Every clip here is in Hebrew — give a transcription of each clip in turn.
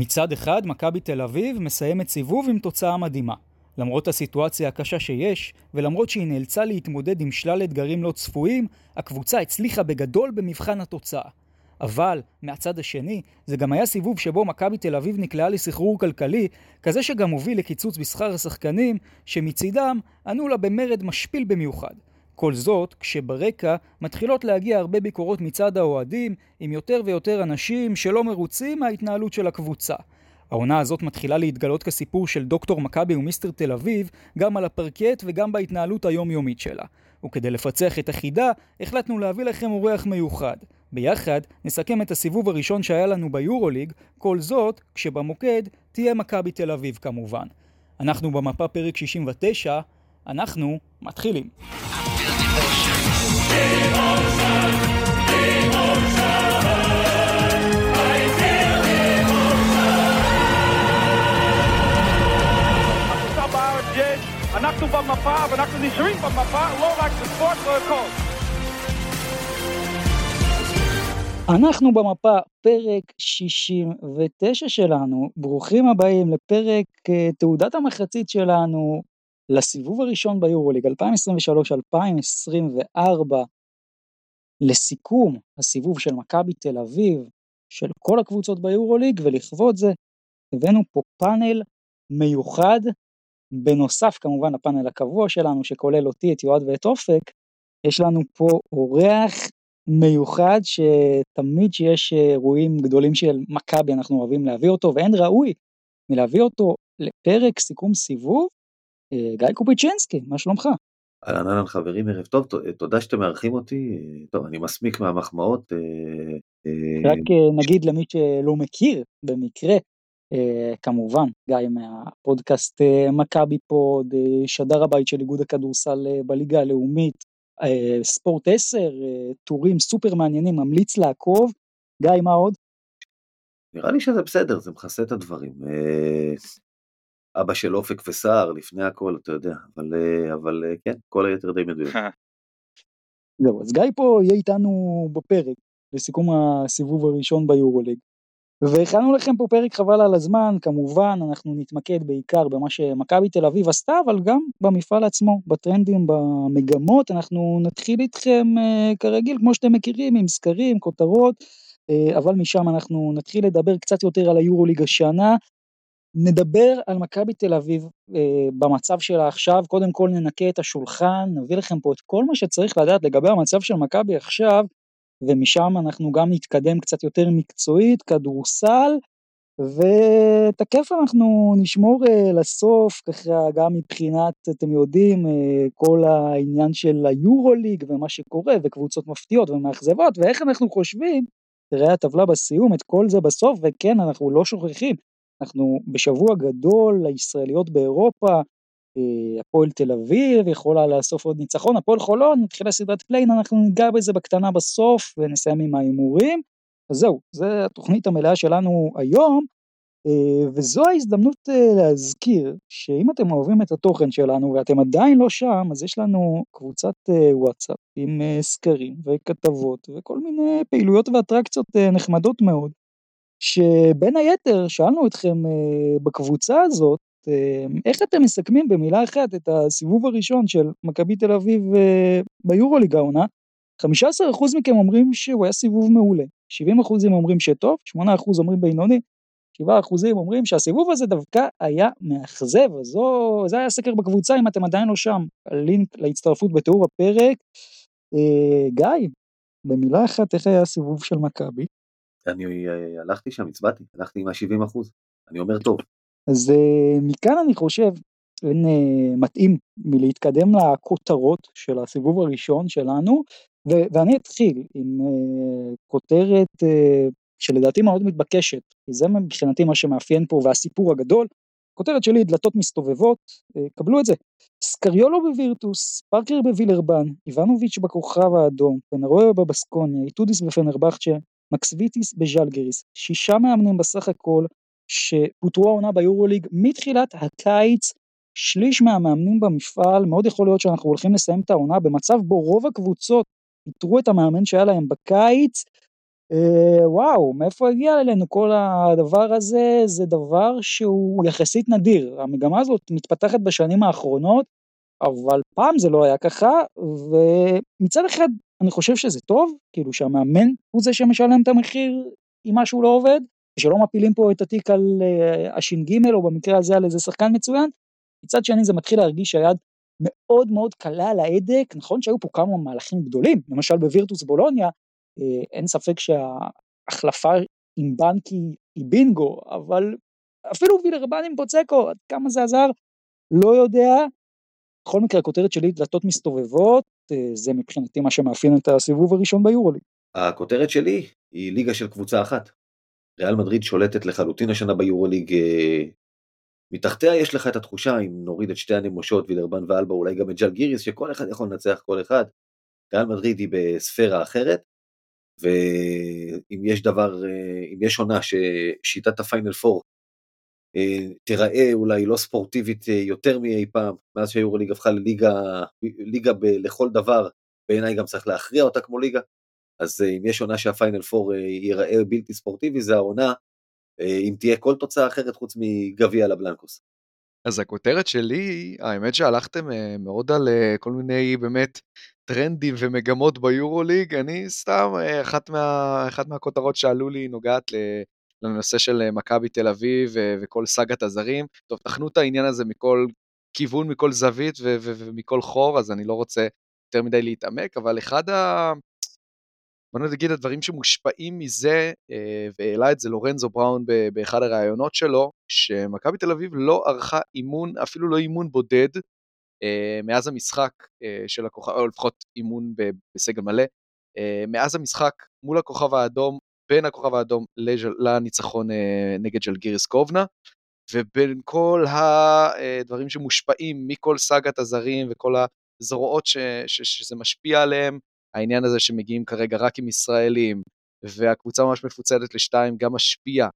מצד אחד, מכבי תל אביב מסיימת סיבוב עם תוצאה מדהימה. למרות הסיטואציה הקשה שיש, ולמרות שהיא נאלצה להתמודד עם שלל אתגרים לא צפויים, הקבוצה הצליחה בגדול במבחן התוצאה. אבל, מהצד השני, זה גם היה סיבוב שבו מכבי תל אביב נקלעה לסחרור כלכלי, כזה שגם הוביל לקיצוץ בשכר השחקנים, שמצידם ענו לה במרד משפיל במיוחד. כל זאת, כשברקע מתחילות להגיע הרבה ביקורות מצד האוהדים, עם יותר ויותר אנשים שלא מרוצים מההתנהלות של הקבוצה. העונה הזאת מתחילה להתגלות כסיפור של דוקטור מכבי ומיסטר תל אביב, גם על הפרקט וגם בהתנהלות היומיומית שלה. וכדי לפצח את החידה, החלטנו להביא לכם אורח מיוחד. ביחד נסכם את הסיבוב הראשון שהיה לנו ביורוליג, כל זאת כשבמוקד תהיה מכבי תל אביב כמובן. אנחנו במפה פרק 69, אנחנו מתחילים. לא לא. אנחנו במפה, פרק 69 שלנו, ברוכים הבאים לפרק uh, תעודת המחצית שלנו לסיבוב הראשון ביורוליג 2023-2024, לסיכום הסיבוב של מכבי תל אביב, של כל הקבוצות ביורוליג, ולכבוד זה הבאנו פה פאנל מיוחד בנוסף כמובן לפאנל הקבוע שלנו שכולל אותי, את יועד ואת אופק, יש לנו פה אורח מיוחד שתמיד שיש אירועים גדולים של מכבי אנחנו אוהבים להביא אותו ואין ראוי מלהביא אותו לפרק סיכום סיבוב. אה, גיא קופיצ'נסקי, מה שלומך? אהלן אהלן חברים ערב טוב תודה שאתם מארחים אותי טוב אני מסמיק מהמחמאות. אה, אה, רק נגיד למי שלא מכיר במקרה כמובן, גיא מהפודקאסט מכבי פוד, שדר הבית של איגוד הכדורסל בליגה הלאומית, ספורט 10, uh, טורים סופר מעניינים, ממליץ לעקוב. גיא, מה עוד? נראה לי שזה בסדר, זה מכסה את הדברים. אבא של אופק וסער, לפני הכל, אתה יודע, אבל, uh, אבל uh, כן, כל היתר די מדויק. זהו, אז גיא פה יהיה איתנו בפרק, לסיכום הסיבוב הראשון ביורוליג. והכנו לכם פה פרק חבל על הזמן, כמובן אנחנו נתמקד בעיקר במה שמכבי תל אביב עשתה, אבל גם במפעל עצמו, בטרנדים, במגמות, אנחנו נתחיל איתכם uh, כרגיל, כמו שאתם מכירים, עם סקרים, כותרות, uh, אבל משם אנחנו נתחיל לדבר קצת יותר על היורוליג השנה, נדבר על מכבי תל אביב uh, במצב שלה עכשיו, קודם כל ננקה את השולחן, נביא לכם פה את כל מה שצריך לדעת לגבי המצב של מכבי עכשיו, ומשם אנחנו גם נתקדם קצת יותר מקצועית, כדורסל, ואת הכיף אנחנו נשמור אה, לסוף, ככה גם מבחינת, אתם יודעים, אה, כל העניין של היורוליג ומה שקורה, וקבוצות מפתיעות ומאכזבות, ואיך אנחנו חושבים, תראה הטבלה בסיום, את כל זה בסוף, וכן, אנחנו לא שוכחים, אנחנו בשבוע גדול לישראליות באירופה, אה, הפועל תל אביב יכולה לאסוף עוד ניצחון, הפועל חולון התחילה סדרת play-in, אנחנו ניגע בזה בקטנה בסוף ונסיים עם ההימורים. אז זהו, זו התוכנית המלאה שלנו היום, אה, וזו ההזדמנות אה, להזכיר שאם אתם אוהבים את התוכן שלנו ואתם עדיין לא שם, אז יש לנו קבוצת וואטסאפ עם סקרים וכתבות וכל מיני פעילויות ואטרקציות נחמדות מאוד, שבין היתר שאלנו אתכם בקבוצה הזאת, אמ, איך אתם מסכמים במילה אחת את הסיבוב הראשון של מכבי תל אביב אה, ביורוליג העונה? 15% מכם אומרים שהוא היה סיבוב מעולה, 70% אומרים שטוב, 8% אומרים בינוני, 7% אומרים שהסיבוב הזה דווקא היה מאכזב, אז זו, זה היה סקר בקבוצה אם אתם עדיין לא שם, הלינק להצטרפות בתיאור הפרק. אה, גיא, במילה אחת איך היה הסיבוב של מכבי? אני אה, הלכתי שם, הצבעתי, הלכתי עם ה-70%, אני אומר טוב. אז uh, מכאן אני חושב אין uh, מתאים מלהתקדם לכותרות של הסיבוב הראשון שלנו, ו- ואני אתחיל עם כותרת שלדעתי מאוד מתבקשת, כי זה מבחינתי מה שמאפיין פה והסיפור הגדול. כותרת שלי דלתות מסתובבות, קבלו את זה. סקריולו בווירטוס, פארקר בווילרבן, איבנוביץ' בכוכב האדום, פניארויה בבסקוניה, איטודיס בפנרבכצ'ה, מקסוויטיס בז'לגיריס, שישה מאמנים בסך הכל, שפוטרו העונה ביורוליג מתחילת הקיץ, שליש מהמאמנים במפעל, מאוד יכול להיות שאנחנו הולכים לסיים את העונה במצב בו רוב הקבוצות פיטרו את המאמן שהיה להם בקיץ, אה, וואו, מאיפה הגיע אלינו כל הדבר הזה? זה דבר שהוא יחסית נדיר. המגמה הזאת מתפתחת בשנים האחרונות, אבל פעם זה לא היה ככה, ומצד אחד אני חושב שזה טוב, כאילו שהמאמן הוא זה שמשלם את המחיר אם משהו לא עובד, ושלא מפילים פה את התיק על uh, הש"ג, או במקרה הזה על איזה שחקן מצוין. מצד שני זה מתחיל להרגיש שהיד מאוד מאוד קלה על ההדק, נכון שהיו פה כמה מהלכים גדולים, למשל בווירטוס בולוניה, אה, אין ספק שההחלפה עם בנקי היא בינגו, אבל אפילו וילרבן עם פוצקו, עד כמה זה עזר, לא יודע. בכל מקרה, הכותרת שלי, דלתות מסתובבות, אה, זה מבחינתי מה שמאפיין את הסיבוב הראשון ביורוליג. הכותרת שלי היא ליגה של קבוצה אחת. ריאל מדריד שולטת לחלוטין השנה ביורוליג. אה, מתחתיה יש לך את התחושה, אם נוריד את שתי הנמושות, וילרבן ואלבה, אולי גם את ג'ל גיריס, שכל אחד יכול לנצח כל אחד. ריאל מדריד היא בספירה אחרת, ואם יש דבר, אה, אם יש עונה ששיטת הפיינל פור אה, תיראה אולי לא ספורטיבית אה, יותר מאי פעם, מאז שהיורוליג הפכה לליגה ליגה ב, לכל דבר, בעיניי גם צריך להכריע אותה כמו ליגה, אז אם יש עונה שהפיינל פור ייראה בלתי ספורטיבי, זה העונה, אם תהיה כל תוצאה אחרת חוץ מגביע לבלנקוס. אז הכותרת שלי, האמת שהלכתם מאוד על כל מיני באמת טרנדים ומגמות ביורוליג, אני סתם, אה, אחת, מה, אחת מהכותרות שעלו לי נוגעת לנושא של אה, מכבי תל אביב וכל סאגת הזרים. טוב, תחנו את העניין הזה מכל כיוון, מכל זווית ומכל חור, אז אני לא רוצה יותר מדי להתעמק, אבל אחד ה... בוא נגיד הדברים שמושפעים מזה, אה, והעלה את זה לורנזו בראון באחד הראיונות שלו, שמכבי תל אביב לא ערכה אימון, אפילו לא אימון בודד, אה, מאז המשחק אה, של הכוכב, או לפחות אימון בסגל מלא, אה, מאז המשחק מול הכוכב האדום, בין הכוכב האדום לניצחון נגד ג'לגיריס קובנה, ובין כל הדברים שמושפעים מכל סאגת הזרים וכל הזרועות ש, ש, שזה משפיע עליהם, העניין הזה שמגיעים כרגע רק עם ישראלים, והקבוצה ממש מפוצלת לשתיים, גם משפיע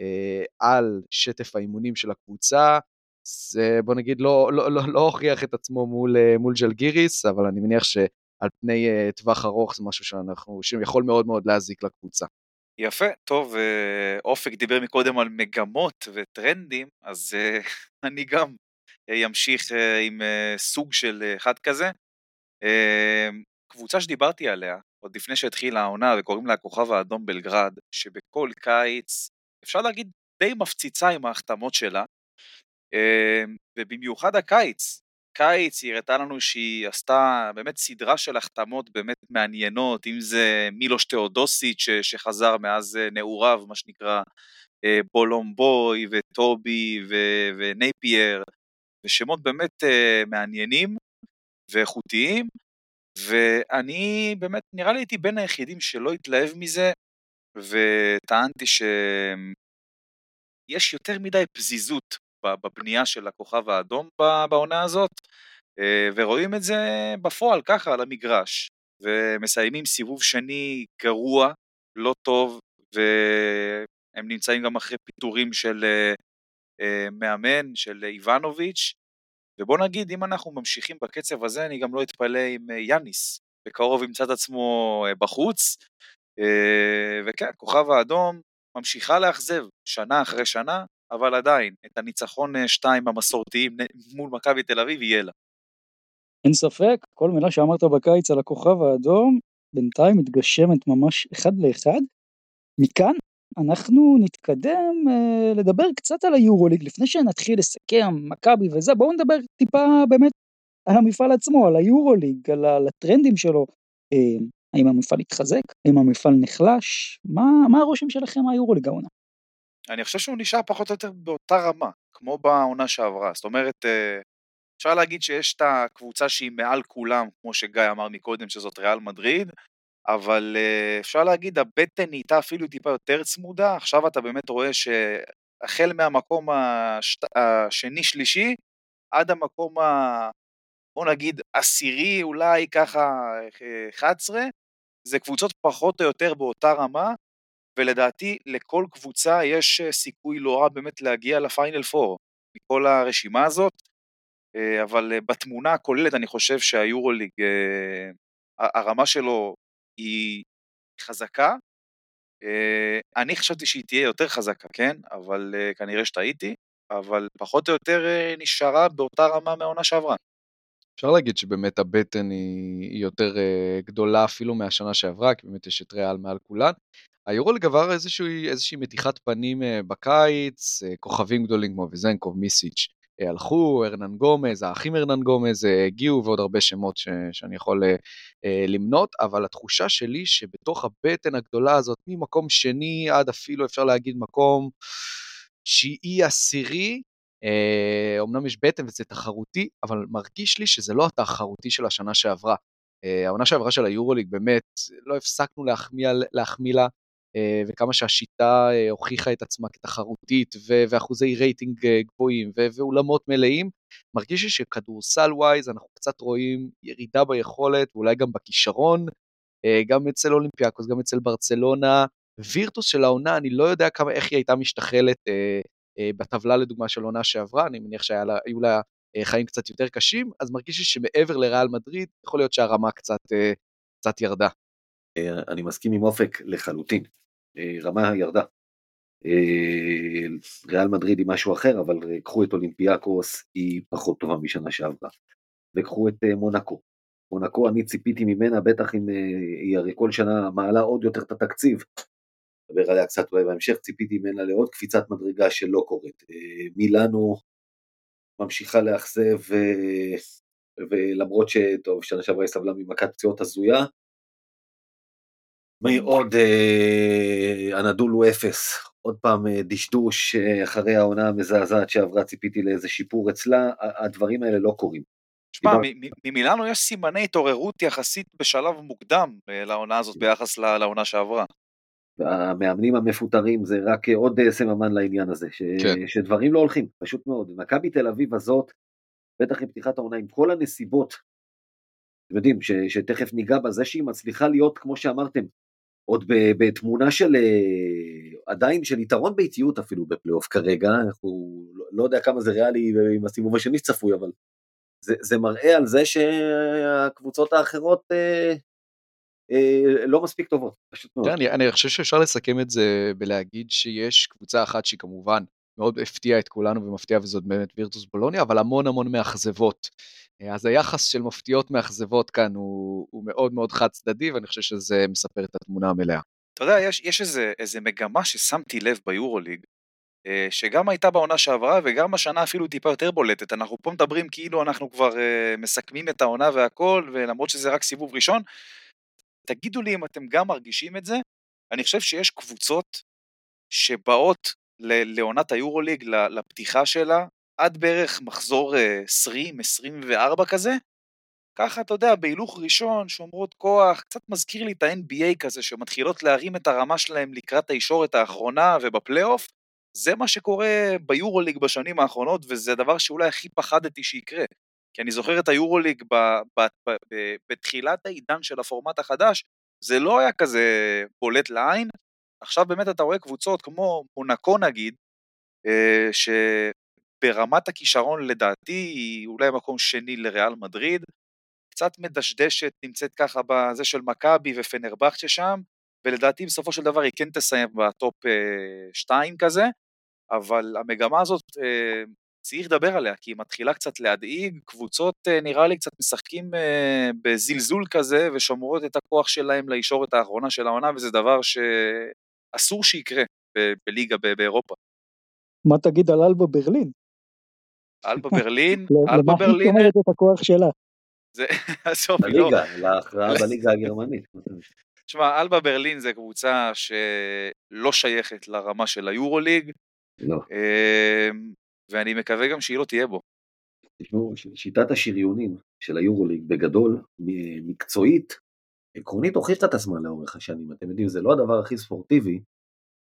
אה, על שטף האימונים של הקבוצה, זה בוא נגיד לא, לא, לא, לא הוכיח את עצמו מול, אה, מול ג'לגיריס, אבל אני מניח שעל פני uh, טווח ארוך זה משהו שאנחנו, שיכול מאוד מאוד להזיק לקבוצה. יפה, טוב, אה, אופק דיבר מקודם על מגמות וטרנדים, אז uh, אני גם אמשיך uh, עם סוג של אחד כזה. קבוצה שדיברתי עליה, עוד לפני שהתחילה העונה וקוראים לה הכוכב האדום בלגרד, שבכל קיץ, אפשר להגיד די מפציצה עם ההחתמות שלה, ובמיוחד הקיץ. קיץ היא הראתה לנו שהיא עשתה באמת סדרה של החתמות באמת מעניינות, אם זה מילוש תאודוסיץ' שחזר מאז אה, נעוריו, מה שנקרא אה, בולומבוי וטובי ו- ונייפייר, ושמות באמת אה, מעניינים ואיכותיים, ואני באמת, נראה לי הייתי בין היחידים שלא התלהב מזה, וטענתי שיש יותר מדי פזיזות בבנייה של הכוכב האדום בעונה הזאת, אה, ורואים את זה בפועל ככה על המגרש, ומסיימים סיבוב שני גרוע, לא טוב, והם נמצאים גם אחרי פיטורים של אה, אה, מאמן, של איוונוביץ', ובוא נגיד, אם אנחנו ממשיכים בקצב הזה, אני גם לא אתפלא אם יאניס בקרוב ימצא את עצמו בחוץ, וכן, כוכב האדום ממשיכה לאכזב שנה אחרי שנה, אבל עדיין, את הניצחון אה, שתיים המסורתיים מול מכבי תל אביב יהיה לה. אין ספק, כל מילה שאמרת בקיץ על הכוכב האדום, בינתיים מתגשמת ממש אחד לאחד. מכאן אנחנו נתקדם אה, לדבר קצת על היורוליג, לפני שנתחיל לסכם מכבי וזה, בואו נדבר טיפה באמת על המפעל עצמו, על היורוליג, על, על הטרנדים שלו. אה, האם המפעל התחזק? האם המפעל נחלש? מה, מה הרושם שלכם מהיורוליג העונה? אני חושב שהוא נשאר פחות או יותר באותה רמה, כמו בעונה שעברה. זאת אומרת, אה, אפשר להגיד שיש את הקבוצה שהיא מעל כולם, כמו שגיא אמר מקודם, שזאת ריאל מדריד, אבל אה, אפשר להגיד, הבטן נהייתה אפילו טיפה יותר צמודה, עכשיו אתה באמת רואה שהחל מהמקום השני-שלישי, עד המקום ה... בוא נגיד עשירי, אולי ככה 11, זה קבוצות פחות או יותר באותה רמה, ולדעתי לכל קבוצה יש אה, סיכוי לא רע באמת להגיע לפיינל פור מכל הרשימה הזאת, אה, אבל אה, בתמונה הכוללת אני חושב שהיורוליג, הרמה שלו היא חזקה, אני חשבתי שהיא תהיה יותר חזקה, כן? אבל אה, כנראה שטעיתי, אבל פחות או יותר נשארה באותה רמה מהעונה שעברה. אפשר להגיד שבאמת הבטן היא, יותר גדולה אפילו מהשנה שעברה, כי באמת יש את ריאל מעל כולן. היורוליג עבר איזושהי, איזושהי מתיחת פנים uh, בקיץ, uh, כוכבים גדולים כמו ויזנקוב, מיסיץ' uh, הלכו, ארנן גומז, האחים ארנן גומז הגיעו ועוד הרבה שמות ש, שאני יכול למנות, אבל התחושה שלי שבתוך הבטן הגדולה הזאת, ממקום שני עד אפילו אפשר להגיד מקום תשיעי עשירי, אה, אומנם יש בטן וזה תחרותי, אבל מרגיש לי שזה לא התחרותי של השנה שעברה. אה, העונה שעברה של היורוליג באמת, לא הפסקנו להחמיא, לה, אה, וכמה שהשיטה אה, הוכיחה את עצמה כתחרותית, ואחוזי רייטינג אה, גבוהים, ואולמות מלאים, מרגיש לי שכדורסל wise אנחנו קצת רואים ירידה ביכולת, ואולי גם בכישרון, אה, גם אצל אולימפיאקוס, גם אצל ברצלונה. וירטוס של העונה, אני לא יודע כמה, איך היא הייתה משתחלת אה, אה, בטבלה לדוגמה של עונה שעברה, אני מניח שהיו לה אה, חיים קצת יותר קשים, אז מרגיש לי שמעבר לריאל מדריד, יכול להיות שהרמה קצת, אה, קצת ירדה. אני מסכים עם אופק לחלוטין, רמה ירדה. ריאל מדריד היא משהו אחר, אבל קחו את אולימפיאקוס, היא פחות טובה משנה שעברה. וקחו את מונקו. מונקו, אני ציפיתי ממנה, בטח אם היא הרי כל שנה מעלה עוד יותר את התקציב, נדבר עליה קצת אולי בהמשך, ציפיתי ממנה לעוד קפיצת מדרגה שלא קורית. אה, מילאנו ממשיכה לאכזב, אה, ולמרות שטוב, שנה שעברה היא סבלה ממכת פציעות הזויה, מאוד אה, הנדול אפס, עוד פעם דשדוש אחרי העונה המזעזעת שעברה, ציפיתי לאיזה שיפור אצלה, הדברים האלה לא קורים. תשמע, ממילאנו יש סימני התעוררות יחסית בשלב מוקדם לעונה הזאת ביחס לעונה שעברה. והמאמנים המפוטרים זה רק עוד אה, סממן לעניין הזה, ש... כן. שדברים לא הולכים, פשוט מאוד. מכבי תל אביב הזאת, בטח עם פתיחת העונה, עם כל הנסיבות, אתם יודעים, ש... שתכף ניגע בזה שהיא מצליחה להיות, כמו שאמרתם, עוד בתמונה של, אה, עדיין של יתרון ביתיות אפילו בפלייאוף כרגע, אנחנו לא, לא יודע כמה זה ריאלי עם הסיבוב השני צפוי, אבל זה, זה מראה על זה שהקבוצות האחרות אה, אה, לא מספיק טובות, פשוט מאוד. כן, אני, אני חושב שאפשר לסכם את זה בלהגיד שיש קבוצה אחת שהיא כמובן מאוד הפתיעה את כולנו ומפתיעה וזאת באמת וירטוס בולוניה, אבל המון המון מאכזבות. אה, אז היחס של מפתיעות מאכזבות כאן הוא, הוא מאוד מאוד חד צדדי ואני חושב שזה מספר את התמונה המלאה. אתה יודע, יש, יש איזה, איזה מגמה ששמתי לב ביורוליג, אה, שגם הייתה בעונה שעברה וגם השנה אפילו טיפה יותר בולטת. אנחנו פה מדברים כאילו אנחנו כבר מסכמים את העונה והכל, ולמרות שזה רק סיבוב ראשון, תגידו לי אם אתם גם מרגישים את זה. אני חושב שיש קבוצות שבאות לעונת היורוליג, לפתיחה שלה, עד בערך מחזור 20-24 אה, כזה. ככה, אתה יודע, בהילוך ראשון, שומרות כוח, קצת מזכיר לי את ה-NBA כזה, שמתחילות להרים את הרמה שלהם לקראת הישורת האחרונה ובפלייאוף. זה מה שקורה ביורוליג בשנים האחרונות, וזה הדבר שאולי הכי פחדתי שיקרה. כי אני זוכר את היורוליג ב, ב, ב, בתחילת העידן של הפורמט החדש, זה לא היה כזה בולט לעין. עכשיו באמת אתה רואה קבוצות כמו מונקו נגיד, אה, שברמת הכישרון לדעתי היא אולי מקום שני לריאל מדריד, קצת מדשדשת, נמצאת ככה בזה של מכבי ופנרבכצ'ה שם, ולדעתי בסופו של דבר היא כן תסיים בטופ 2 אה, כזה, אבל המגמה הזאת אה, צריך לדבר עליה, כי היא מתחילה קצת להדאיג, קבוצות אה, נראה לי קצת משחקים בזלזול כזה ושומרות את הכוח שלהם לישורת האחרונה של העונה, וזה דבר שאסור שיקרה ב- בליגה באירופה. מה תגיד על אלבה ברלין? אלבה ברלין? אלבה ברלין... למה היא שומרת את הכוח שלה? זה, עזוב, לא... בליגה, להכרעה בליגה הגרמנית. תשמע, אלבה ברלין זה קבוצה שלא שייכת לרמה של היורוליג. לא. אמ, ואני מקווה גם שהיא לא תהיה בו. תשמעו, שיטת השריונים של היורוליג בגדול, מקצועית, עקרונית הוכיחה את עצמה לאורך השנים, אתם יודעים, זה לא הדבר הכי ספורטיבי,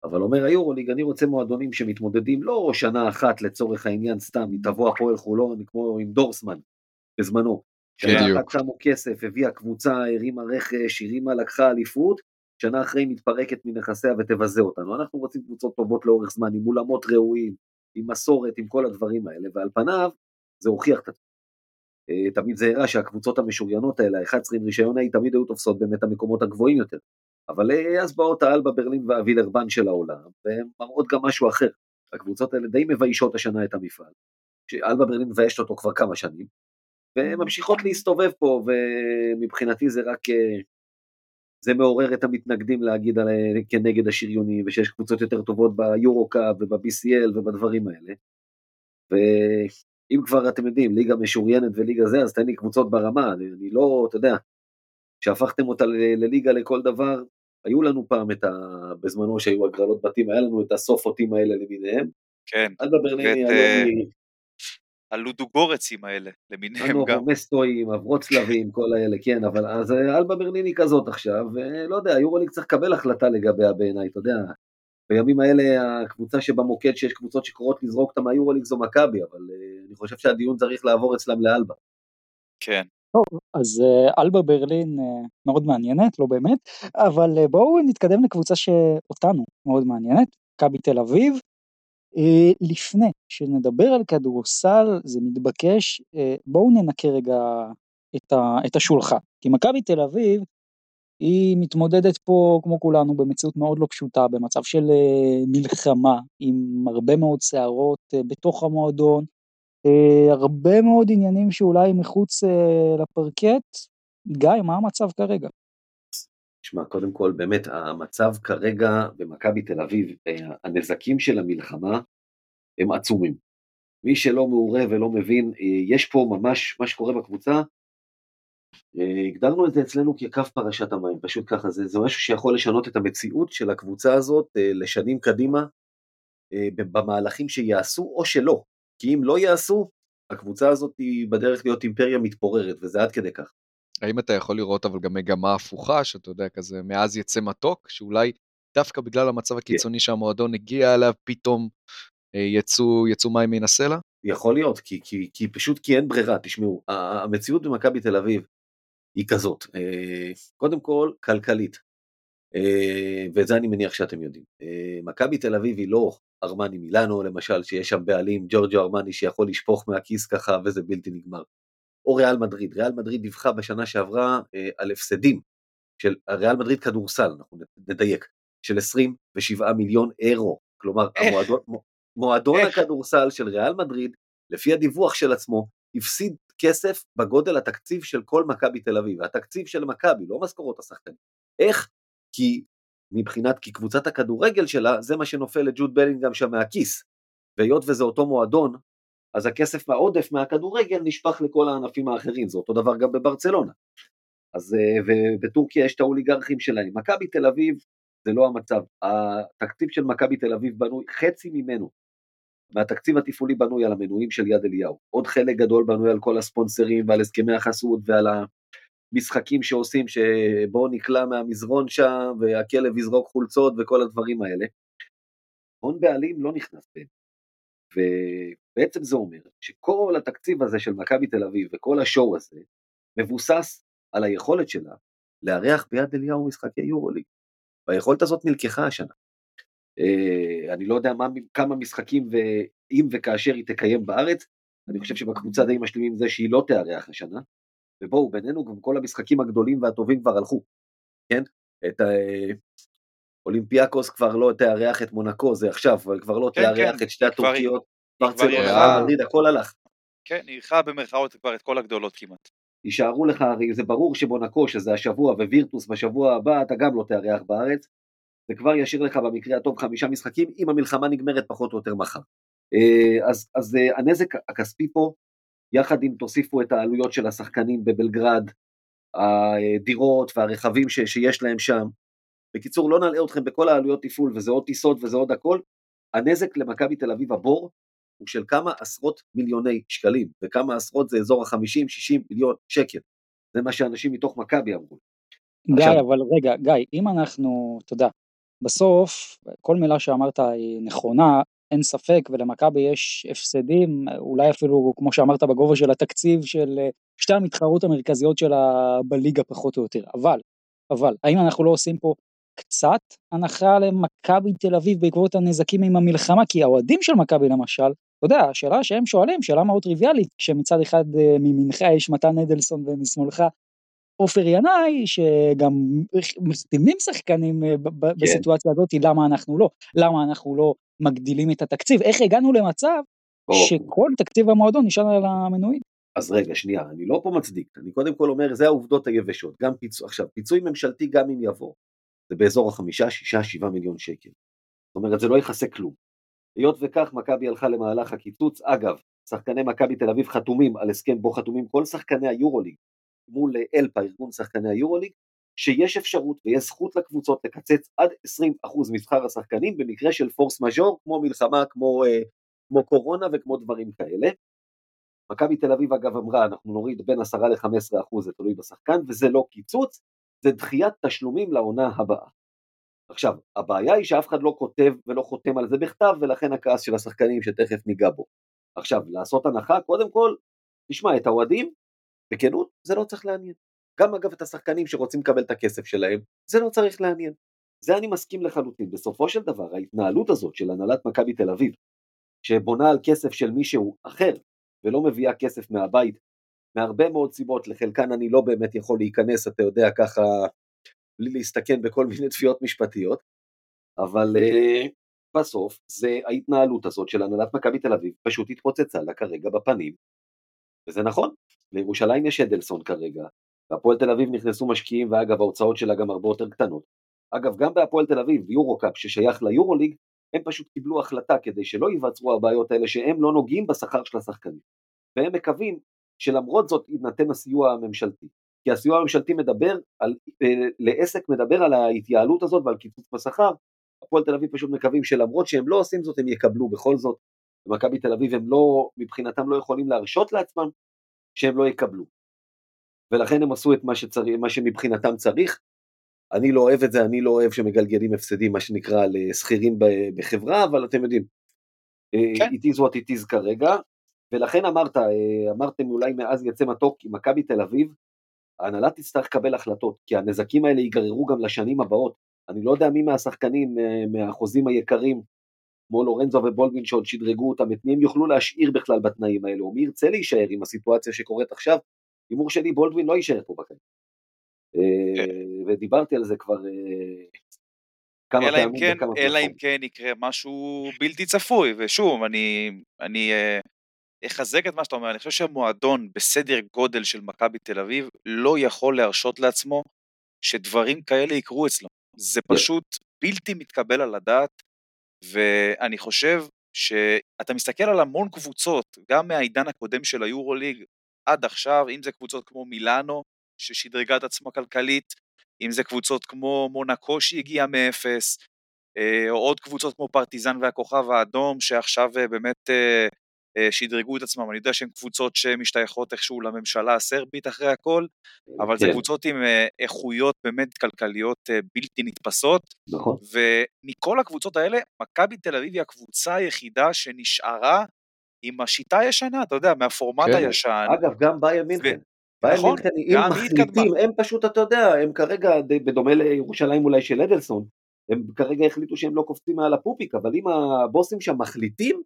אבל אומר היורוליג, אני רוצה מועדונים שמתמודדים לא שנה אחת לצורך העניין סתם, היא תבוא הפועל חולון כמו עם דורסמן בזמנו. שנה אחת שמו כסף, הביאה קבוצה, הרימה רכש, הרימה, לקחה אליפות, שנה אחרי מתפרקת מנכסיה ותבזה אותנו. אנחנו רוצים קבוצות טובות לאורך זמן, עם אולמות ראויים, עם מסורת, עם כל הדברים האלה, ועל פניו זה הוכיח את עצמו. אה, תמיד זה הראה שהקבוצות המשוריינות האלה, ה-11 עם רישיון A, תמיד היו תופסות באמת המקומות הגבוהים יותר. אבל אה, אז באות האלבה ברלין והווילרבן של העולם, והן מראות גם משהו אחר. הקבוצות האלה די מביישות השנה את המפעל. שאלבה ברלין מביישת אותו כבר כמה שנים, והן ממשיכות להסתובב פה, ומבחינתי זה רק, אה, זה מעורר את המתנגדים להגיד על, כנגד השריונים, ושיש קבוצות יותר טובות ביורו-קאפ וב-BCL ובדברים האלה. ואם כבר אתם יודעים, ליגה משוריינת וליגה זה, אז תן לי קבוצות ברמה, אני, אני לא, אתה יודע, שהפכתם אותה לליגה לכל דבר, היו לנו פעם את ה... בזמנו שהיו הגרלות בתים, היה לנו את הסוף אותים האלה למיניהם. כן. אלבה ברליני ואת, היום אה. הלודוגורצים האלה, למיניהם גם. הנובומסטואים, הוורוצלבים, כל האלה, כן, אבל אז אה, אלבה ברלין היא כזאת עכשיו, ולא יודע, יורוליג צריך לקבל החלטה לגביה בעיניי, אתה יודע. בימים האלה הקבוצה שבמוקד שיש קבוצות שקוראות לזרוק אותה מהיורוליג זו מכבי, אבל אה, אני חושב שהדיון צריך לעבור אצלם לאלבה. כן. טוב, אז אה, אלבה ברלין אה, מאוד מעניינת, לא באמת, אבל בואו נתקדם לקבוצה שאותנו מאוד מעניינת, מכבי תל אביב. לפני שנדבר על כדורסל, זה מתבקש, בואו ננקה רגע את, ה, את השולחן. כי מכבי תל אביב, היא מתמודדת פה, כמו כולנו, במציאות מאוד לא פשוטה, במצב של אה, מלחמה, עם הרבה מאוד סערות אה, בתוך המועדון, אה, הרבה מאוד עניינים שאולי מחוץ לפרקט. גיא, מה המצב כרגע? תשמע, קודם כל, באמת, המצב כרגע במכבי תל אביב, הנזקים של המלחמה הם עצומים. מי שלא מעורה ולא מבין, יש פה ממש, מה שקורה בקבוצה, הגדרנו את זה אצלנו כקו פרשת המים, פשוט ככה, זה, זה משהו שיכול לשנות את המציאות של הקבוצה הזאת לשנים קדימה, במהלכים שיעשו או שלא, כי אם לא יעשו, הקבוצה הזאת היא בדרך להיות אימפריה מתפוררת, וזה עד כדי כך. האם אתה יכול לראות אבל גם מגמה הפוכה, שאתה יודע, כזה מאז יצא מתוק, שאולי דווקא בגלל המצב הקיצוני שהמועדון הגיע אליו, פתאום אה, יצאו, יצאו מים מן הסלע? יכול להיות, כי, כי, כי פשוט כי אין ברירה, תשמעו, המציאות במכבי תל אביב היא כזאת, אה, קודם כל כלכלית, אה, ואת זה אני מניח שאתם יודעים. מכבי תל אביב היא לא ארמני מילאנו למשל, שיש שם בעלים ג'ורג'ו ארמני שיכול לשפוך מהכיס ככה וזה בלתי נגמר. או ריאל מדריד, ריאל מדריד דיווחה בשנה שעברה אה, על הפסדים של ריאל מדריד כדורסל, אנחנו נדייק, של 27 מיליון אירו, כלומר המועדון, מועדון איך? הכדורסל של ריאל מדריד, לפי הדיווח של עצמו, הפסיד כסף בגודל התקציב של כל מכבי תל אביב, התקציב של מכבי, לא משכורות השחקנים. איך? כי מבחינת, כי קבוצת הכדורגל שלה, זה מה שנופל לג'וד בלינגהם שם מהכיס. והיות וזה אותו מועדון, אז הכסף העודף מהכדורגל נשפך לכל הענפים האחרים, זה אותו דבר גם בברצלונה. אז אה, ובטורקיה יש את האוליגרכים שלהם. מכבי תל אביב זה לא המצב. התקציב של מכבי תל אביב בנוי, חצי ממנו, מהתקציב התפעולי בנוי על המנויים של יד אליהו. עוד חלק גדול בנוי על כל הספונסרים ועל הסכמי החסות ועל המשחקים שעושים, שבואו נקלע מהמזרון שם והכלב יזרוק חולצות וכל הדברים האלה. הון בעלים לא נכנס בין. ובעצם זה אומר שכל התקציב הזה של מכבי תל אביב וכל השואו הזה מבוסס על היכולת שלה לארח ביד אליהו משחקי יורוליג. והיכולת הזאת נלקחה השנה. אה, אני לא יודע מה, כמה משחקים ואם וכאשר היא תקיים בארץ, אני חושב שבקבוצה די משלימים עם זה שהיא לא תארח השנה, ובואו בינינו גם כל המשחקים הגדולים והטובים כבר הלכו, כן? את אולימפיאקוס כבר לא תארח את מונקו, זה עכשיו, אבל כבר לא כן, תארח כן, את שתי היא הטורקיות, היא ברצלונה, מדריד, הכל הלך. כן, אירחה במרכאות כבר את כל הגדולות כמעט. יישארו לך, הרי זה ברור שמונקו, שזה השבוע, ווירטוס בשבוע הבא, אתה גם לא תארח בארץ. זה כבר ישאיר לך במקרה הטוב חמישה משחקים, אם המלחמה נגמרת פחות או יותר מחר. אה, אז, אז אה, הנזק הכספי פה, יחד עם תוסיפו את העלויות של השחקנים בבלגרד, הדירות והרכבים ש, שיש להם שם. בקיצור, לא נלאה אתכם בכל העלויות תפעול, וזה עוד טיסות וזה עוד הכל. הנזק למכבי תל אביב הבור הוא של כמה עשרות מיליוני שקלים, וכמה עשרות זה אזור ה-50-60 מיליון שקל. זה מה שאנשים מתוך מכבי אמרו. גיא, עכשיו- אבל רגע, גיא, אם אנחנו, יודע, בסוף, כל מילה שאמרת היא נכונה, אין ספק, ולמכבי יש הפסדים, אולי אפילו, כמו שאמרת, בגובה של התקציב של אה, שתי המתחרות המרכזיות שלה בליגה פחות או יותר, אבל, אבל, האם אנחנו לא עושים פה קצת הנחה למכבי תל אביב בעקבות הנזקים עם המלחמה? כי האוהדים של מכבי למשל, אתה יודע, השאלה שהם שואלים, שאלה מאוד טריוויאלית, כשמצד אחד אה, מימינך יש מתן אדלסון ומשמאלך עופר ינאי, שגם מחתימים שחקנים אה, כן. בסיטואציה הזאת, למה אנחנו לא? למה אנחנו לא מגדילים את התקציב? איך הגענו למצב שכל תקציב המועדון נשען על המנויים? אז רגע, שנייה, אני לא פה מצדיק, אני קודם כל אומר, זה העובדות היבשות, גם פיצוי, עכשיו, פיצוי ממשלתי גם אם יבוא, זה באזור החמישה, שישה, שבעה מיליון שקל. זאת אומרת, זה לא יכסה כלום. היות וכך, מכבי הלכה למהלך הקיצוץ, אגב, שחקני מכבי תל אביב חתומים על הסכם בו חתומים כל שחקני היורוליג מול אלפא, ארגון שחקני היורוליג, שיש אפשרות ויש זכות לקבוצות לקצץ עד 20% משכר השחקנים במקרה של פורס מז'ור, כמו מלחמה, כמו, אה, כמו קורונה וכמו דברים כאלה. מכבי תל אביב אגב אמרה, אנחנו נוריד בין 10 ל-15%, זה תלוי בשחקן, וזה לא קיצוץ, זה דחיית תשלומים לעונה הבאה. עכשיו, הבעיה היא שאף אחד לא כותב ולא חותם על זה בכתב, ולכן הכעס של השחקנים שתכף ניגע בו. עכשיו, לעשות הנחה, קודם כל, תשמע, את האוהדים, בכנות, זה לא צריך לעניין. גם אגב את השחקנים שרוצים לקבל את הכסף שלהם, זה לא צריך לעניין. זה אני מסכים לחלוטין. בסופו של דבר, ההתנהלות הזאת של הנהלת מכבי תל אביב, שבונה על כסף של מישהו אחר, ולא מביאה כסף מהבית, מהרבה מאוד סיבות, לחלקן אני לא באמת יכול להיכנס, אתה יודע, ככה, בלי להסתכן בכל מיני תביעות משפטיות, אבל uh, בסוף זה ההתנהלות הזאת של הנהלת מכבי תל אביב פשוט התפוצצה לה כרגע בפנים, וזה נכון, לירושלים יש אדלסון כרגע, בהפועל תל אביב נכנסו משקיעים, ואגב ההוצאות שלה גם הרבה יותר קטנות. אגב, גם בהפועל תל אביב, יורו-קאפ ששייך ליורוליג, הם פשוט קיבלו החלטה כדי שלא ייווצרו הבעיות האלה שהם לא נוגעים בשכר של השחקנים. והם מקווים שלמרות זאת יינתן הסיוע הממשלתי. כי הסיוע הממשלתי מדבר על, אה, לעסק מדבר על ההתייעלות הזאת ועל קיצוץ בשכר, הפועל תל אביב פשוט מקווים שלמרות שהם לא עושים זאת הם יקבלו בכל זאת, במכבי תל אביב הם לא, מבחינתם לא יכולים להרשות לעצמם שהם לא יקבלו. ולכן הם עשו את מה, שצריך, מה שמבחינתם צריך. אני לא אוהב את זה, אני לא אוהב שמגלגלים הפסדים, מה שנקרא, לשכירים בחברה, אבל אתם יודעים, אה, כן. it is what it is כרגע, ולכן אמרת, אה, אמרתם אולי מאז יצא מתוק עם מכבי תל אביב, ההנהלה תצטרך לקבל החלטות, כי הנזקים האלה ייגררו גם לשנים הבאות. אני לא יודע מי מהשחקנים, אה, מהחוזים היקרים, כמו לורנזו ובולדווין שעוד שדרגו אותם, את מי הם יוכלו להשאיר בכלל בתנאים האלו, מי ירצה להישאר עם הסיטואציה שקורית עכשיו, הימור שלי בולדווין לא יישאר פה בקיץ. אה, כן. ודיברתי על זה כבר אה, כמה פעמים כן, אלא אם כן יקרה משהו בלתי צפוי, ושוב, אני, אני אה, אחזק את מה שאתה אומר, אני חושב שהמועדון בסדר גודל של מכבי תל אביב לא יכול להרשות לעצמו שדברים כאלה יקרו אצלו. זה כן. פשוט בלתי מתקבל על הדעת, ואני חושב שאתה מסתכל על המון קבוצות, גם מהעידן הקודם של היורוליג, עד עכשיו, אם זה קבוצות כמו מילאנו, ששדרגה את עצמה כלכלית, אם זה קבוצות כמו מונקו שהגיעה מאפס, אה, או עוד קבוצות כמו פרטיזן והכוכב האדום, שעכשיו אה, באמת אה, שדרגו את עצמם. אני יודע שהן קבוצות שמשתייכות איכשהו לממשלה הסרבית אחרי הכל, אבל כן. זה קבוצות עם איכויות באמת כלכליות בלתי נתפסות. נכון. ומכל הקבוצות האלה, מכבי תל אביב היא הקבוצה היחידה שנשארה עם השיטה הישנה, אתה יודע, מהפורמט כן. הישן. אגב, גם בייר מינכן. בייר נכון, מינכן, אם מחליטים, הם פשוט, אתה יודע, הם כרגע, בדומה לירושלים אולי של אדלסון, הם כרגע החליטו שהם לא קופצים מעל הפופיק, אבל אם הבוסים שם מחליטים,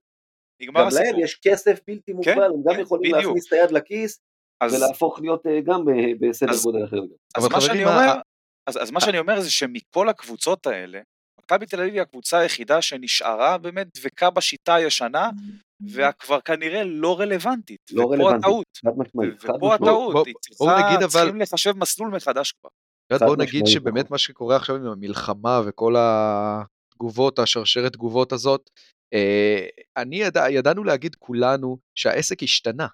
גם הסיפור. להם יש כסף בלתי מוגבל, כן, הם גם כן, יכולים בדיוק. להכניס את היד לכיס, אז, ולהפוך להיות אה, גם אה, בסדר אז, גודל אחר. אז, מה שאני אומר, אז, אז מה שאני אומר זה שמכל הקבוצות האלה, מכבי תל אביב היא הקבוצה היחידה שנשארה באמת דבקה בשיטה הישנה, וכבר כנראה לא רלוונטית. לא ופה רלוונטית. הטעות. חד משמעית. ופה הטעות, היא צריכה, צריכים לחשב מסלול מחדש כבר. בואו נגיד שבאמת מה שקורה עכשיו עם המלחמה וכל התגובות, השרשרת תגובות הזאת, אה, אני ידע, ידענו להגיד כולנו שהעסק השתנה.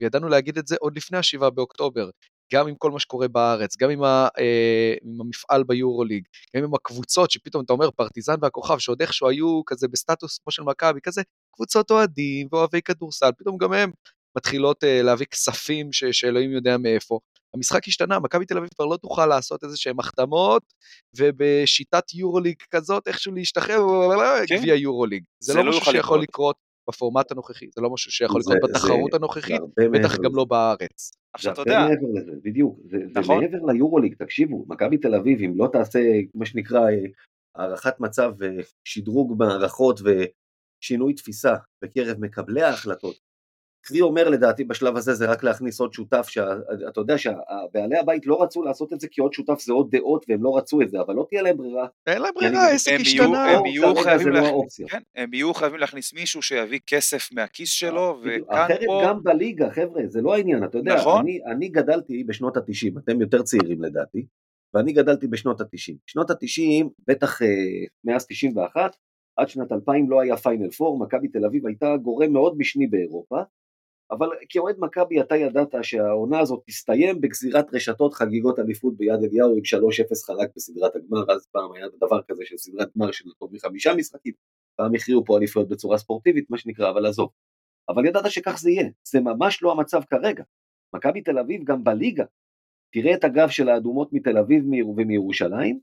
וידענו להגיד את זה עוד לפני השבעה באוקטובר. גם עם כל מה שקורה בארץ, גם עם, ה, אה, עם המפעל ביורוליג, גם עם הקבוצות שפתאום אתה אומר פרטיזן והכוכב שעוד איכשהו היו כזה בסטטוס כמו של מכבי, כזה קבוצות אוהדים ואוהבי כדורסל, פתאום גם הם מתחילות אה, להביא כספים ש, שאלוהים יודע מאיפה. המשחק השתנה, מכבי תל אביב כבר לא תוכל לעשות איזה שהן החתמות, ובשיטת יורוליג כזאת איכשהו להשתחרר, כן. גביע יורוליג. זה, זה לא, לא משהו שיכול לקרות בפורמט הנוכחי, זה לא משהו שיכול לקרות בתחרות הנוכחית, בטח גם לא בארץ. עכשיו אתה יודע, מעבר לזה, בדיוק, זה, נכון. זה מעבר ליורוליג, תקשיבו, מכבי תל אביב, אם לא תעשה מה שנקרא אה, הערכת מצב ושדרוג מערכות ושינוי תפיסה בקרב מקבלי ההחלטות, קרי אומר לדעתי בשלב הזה זה רק להכניס עוד שותף, שאתה יודע שהבעלי הבית לא רצו לעשות את זה כי עוד שותף זה עוד דעות והם לא רצו את זה, אבל לא תהיה להם ברירה. אין להם ברירה, העסק השתנה. הם יהיו חייבים לא כן, הם יהיו חייבים להכניס מישהו שיביא כסף מהכיס שלו, וכאן פה... אחרת גם בליגה, חבר'ה, זה לא העניין, אתה יודע, נכון? אני, אני גדלתי בשנות התשעים, אתם יותר צעירים לדעתי, ואני גדלתי בשנות התשעים. שנות התשעים, בטח אה, מאז תשעים ואחת, עד שנת 2000 לא היה פיינל פור, מכבי תל אביב הייתה גורם מאוד משני באירופה, אבל כאוהד מכבי אתה ידעת שהעונה הזאת תסתיים בגזירת רשתות חגיגות אליפות ביד אליהו עם 3-0 חלק בסדרת הגמר, אז פעם היה דבר כזה של סדרת גמר של טוב מחמישה משחקים, פעם הכריעו פה אליפויות בצורה ספורטיבית מה שנקרא, אבל עזוב. אבל ידעת שכך זה יהיה, זה ממש לא המצב כרגע. מכבי תל אביב גם בליגה, תראה את הגב של האדומות מתל אביב ומירושלים,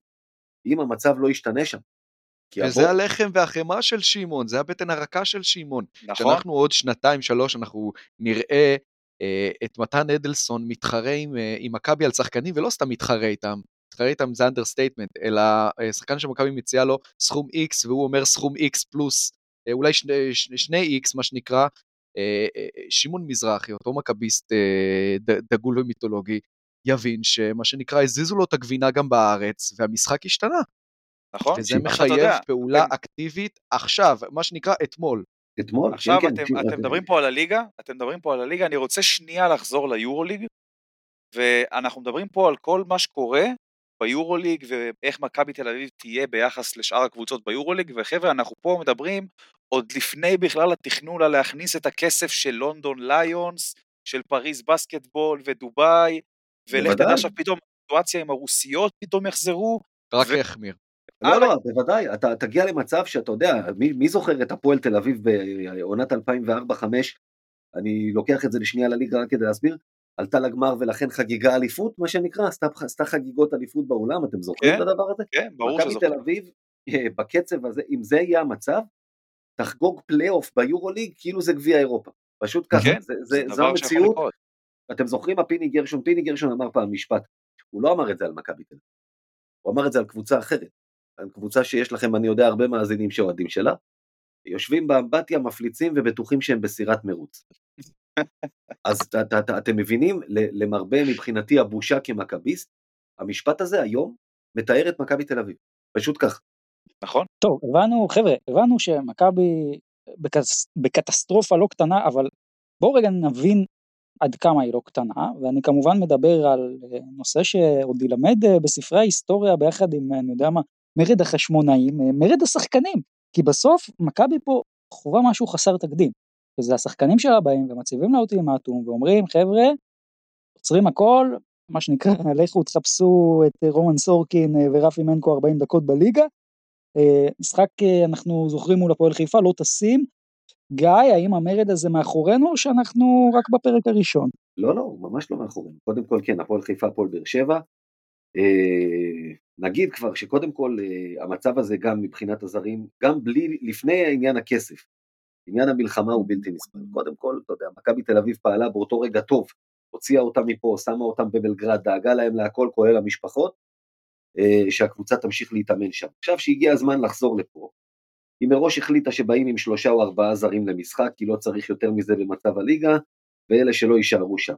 אם המצב לא ישתנה שם. וזה הבור... הלחם והחמאה של שמעון, זה הבטן הרכה של שמעון. נכון. שאנחנו עוד שנתיים, שלוש, אנחנו נראה אה, את מתן אדלסון מתחרה עם, אה, עם מכבי על שחקנים, ולא סתם מתחרה איתם, מתחרה איתם זה understatement, אלא אה, שחקן שמכבי מציע לו סכום X, והוא אומר סכום X פלוס, אה, אולי שני, שני, שני X, מה שנקרא, אה, אה, שמעון מזרחי, אותו מכביסט אה, דגול ומיתולוגי, יבין שמה שנקרא, הזיזו לו את הגבינה גם בארץ, והמשחק השתנה. נכון? וזה מחייב פעולה. אקטיבית עכשיו, מה שנקרא אתמול. אתמול, עכשיו כן, אתם, כן, אתם מדברים פה על הליגה, אתם מדברים פה על הליגה, אני רוצה שנייה לחזור ליורוליג, ואנחנו מדברים פה על כל מה שקורה ביורוליג ואיך מכבי תל אביב תהיה ביחס לשאר הקבוצות ביורוליג, וחבר'ה, אנחנו פה מדברים עוד לפני בכלל התכנון על להכניס את הכסף של לונדון ליונס, של פריז בסקטבול ודובאי, ולך תדע עכשיו פתאום הסיטואציה עם הרוסיות פתאום יחזרו. רק ו... לא, לא, בוודאי, אתה תגיע למצב שאתה יודע, מי, מי זוכר את הפועל תל אביב בעונת 2004-2005, אני לוקח את זה לשנייה לליגה רק כדי להסביר, עלתה לגמר ולכן חגיגה אליפות, מה שנקרא, עשתה, עשתה חגיגות אליפות באולם, אתם זוכרים כן, את הדבר הזה? כן, ברור שזוכרים. מכבי תל אביב, אה, בקצב הזה, אם זה יהיה המצב, תחגוג פלייאוף ביורוליג כאילו זה גביע אירופה. פשוט ככה, כן, זה, זה, זה, זו המציאות. אתם זוכרים מה פיני גרשון, פיני גרשון אמר פעם משפט, הוא לא אמר את זה על מכבי תל אביב, הוא אמר את זה על קבוצה אחרת. קבוצה שיש לכם, אני יודע, הרבה מאזינים שאוהדים שלה, יושבים באמבטיה, מפליצים ובטוחים שהם בסירת מרוץ. אז אתם מבינים, למרבה מבחינתי הבושה כמכביסט, המשפט הזה היום מתאר את מכבי תל אביב, פשוט כך. נכון. טוב, הבנו, חבר'ה, הבנו שמכבי בקטסטרופה לא קטנה, אבל בואו רגע נבין עד כמה היא לא קטנה, ואני כמובן מדבר על נושא שעוד ילמד בספרי ההיסטוריה ביחד עם, אני יודע מה, מרד החשמונאים, אה, מרד השחקנים, כי בסוף מכבי פה חווה משהו חסר תקדים, וזה השחקנים שלה באים ומציבים לה אולטימטום ואומרים חבר'ה, עוצרים הכל, מה שנקרא, לכו תחפשו את רומן סורקין אה, ורפי מנקו 40 דקות בליגה, אה, משחק אנחנו זוכרים מול הפועל חיפה, לא טסים, גיא, האם המרד הזה מאחורינו או שאנחנו רק בפרק הראשון? לא, לא, ממש לא מאחורינו. קודם כל כן, הפועל חיפה, הפועל באר שבע, אה, נגיד כבר שקודם כל אה, המצב הזה גם מבחינת הזרים, גם בלי, לפני עניין הכסף, עניין המלחמה הוא בלתי נסבל. קודם כל, אתה יודע, מכבי תל אביב פעלה באותו רגע טוב, הוציאה אותם מפה, שמה אותם בבלגרד, דאגה להם להכל כולל המשפחות, אה, שהקבוצה תמשיך להתאמן שם. עכשיו שהגיע הזמן לחזור לפה, היא מראש החליטה שבאים עם שלושה או ארבעה זרים למשחק, כי לא צריך יותר מזה במצב הליגה, ואלה שלא יישארו שם.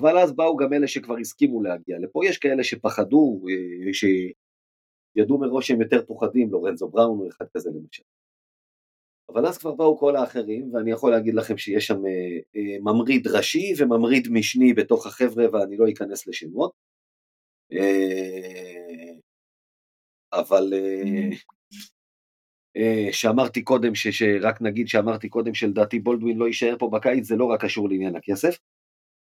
אבל אז באו גם אלה שכבר הסכימו להגיע. לפה יש כאלה שפחדו, אה, שידעו מראש שהם יותר פוחדים, לורנזו בראון או אחד כזה למשל. אבל אז כבר באו כל האחרים, ואני יכול להגיד לכם שיש שם אה, אה, ממריד ראשי וממריד משני בתוך החבר'ה, ואני לא אכנס לשמות. אבל שאמרתי קודם, שרק נגיד שאמרתי קודם שלדעתי בולדווין לא יישאר פה בקיץ, זה לא רק קשור לעניין הכסף.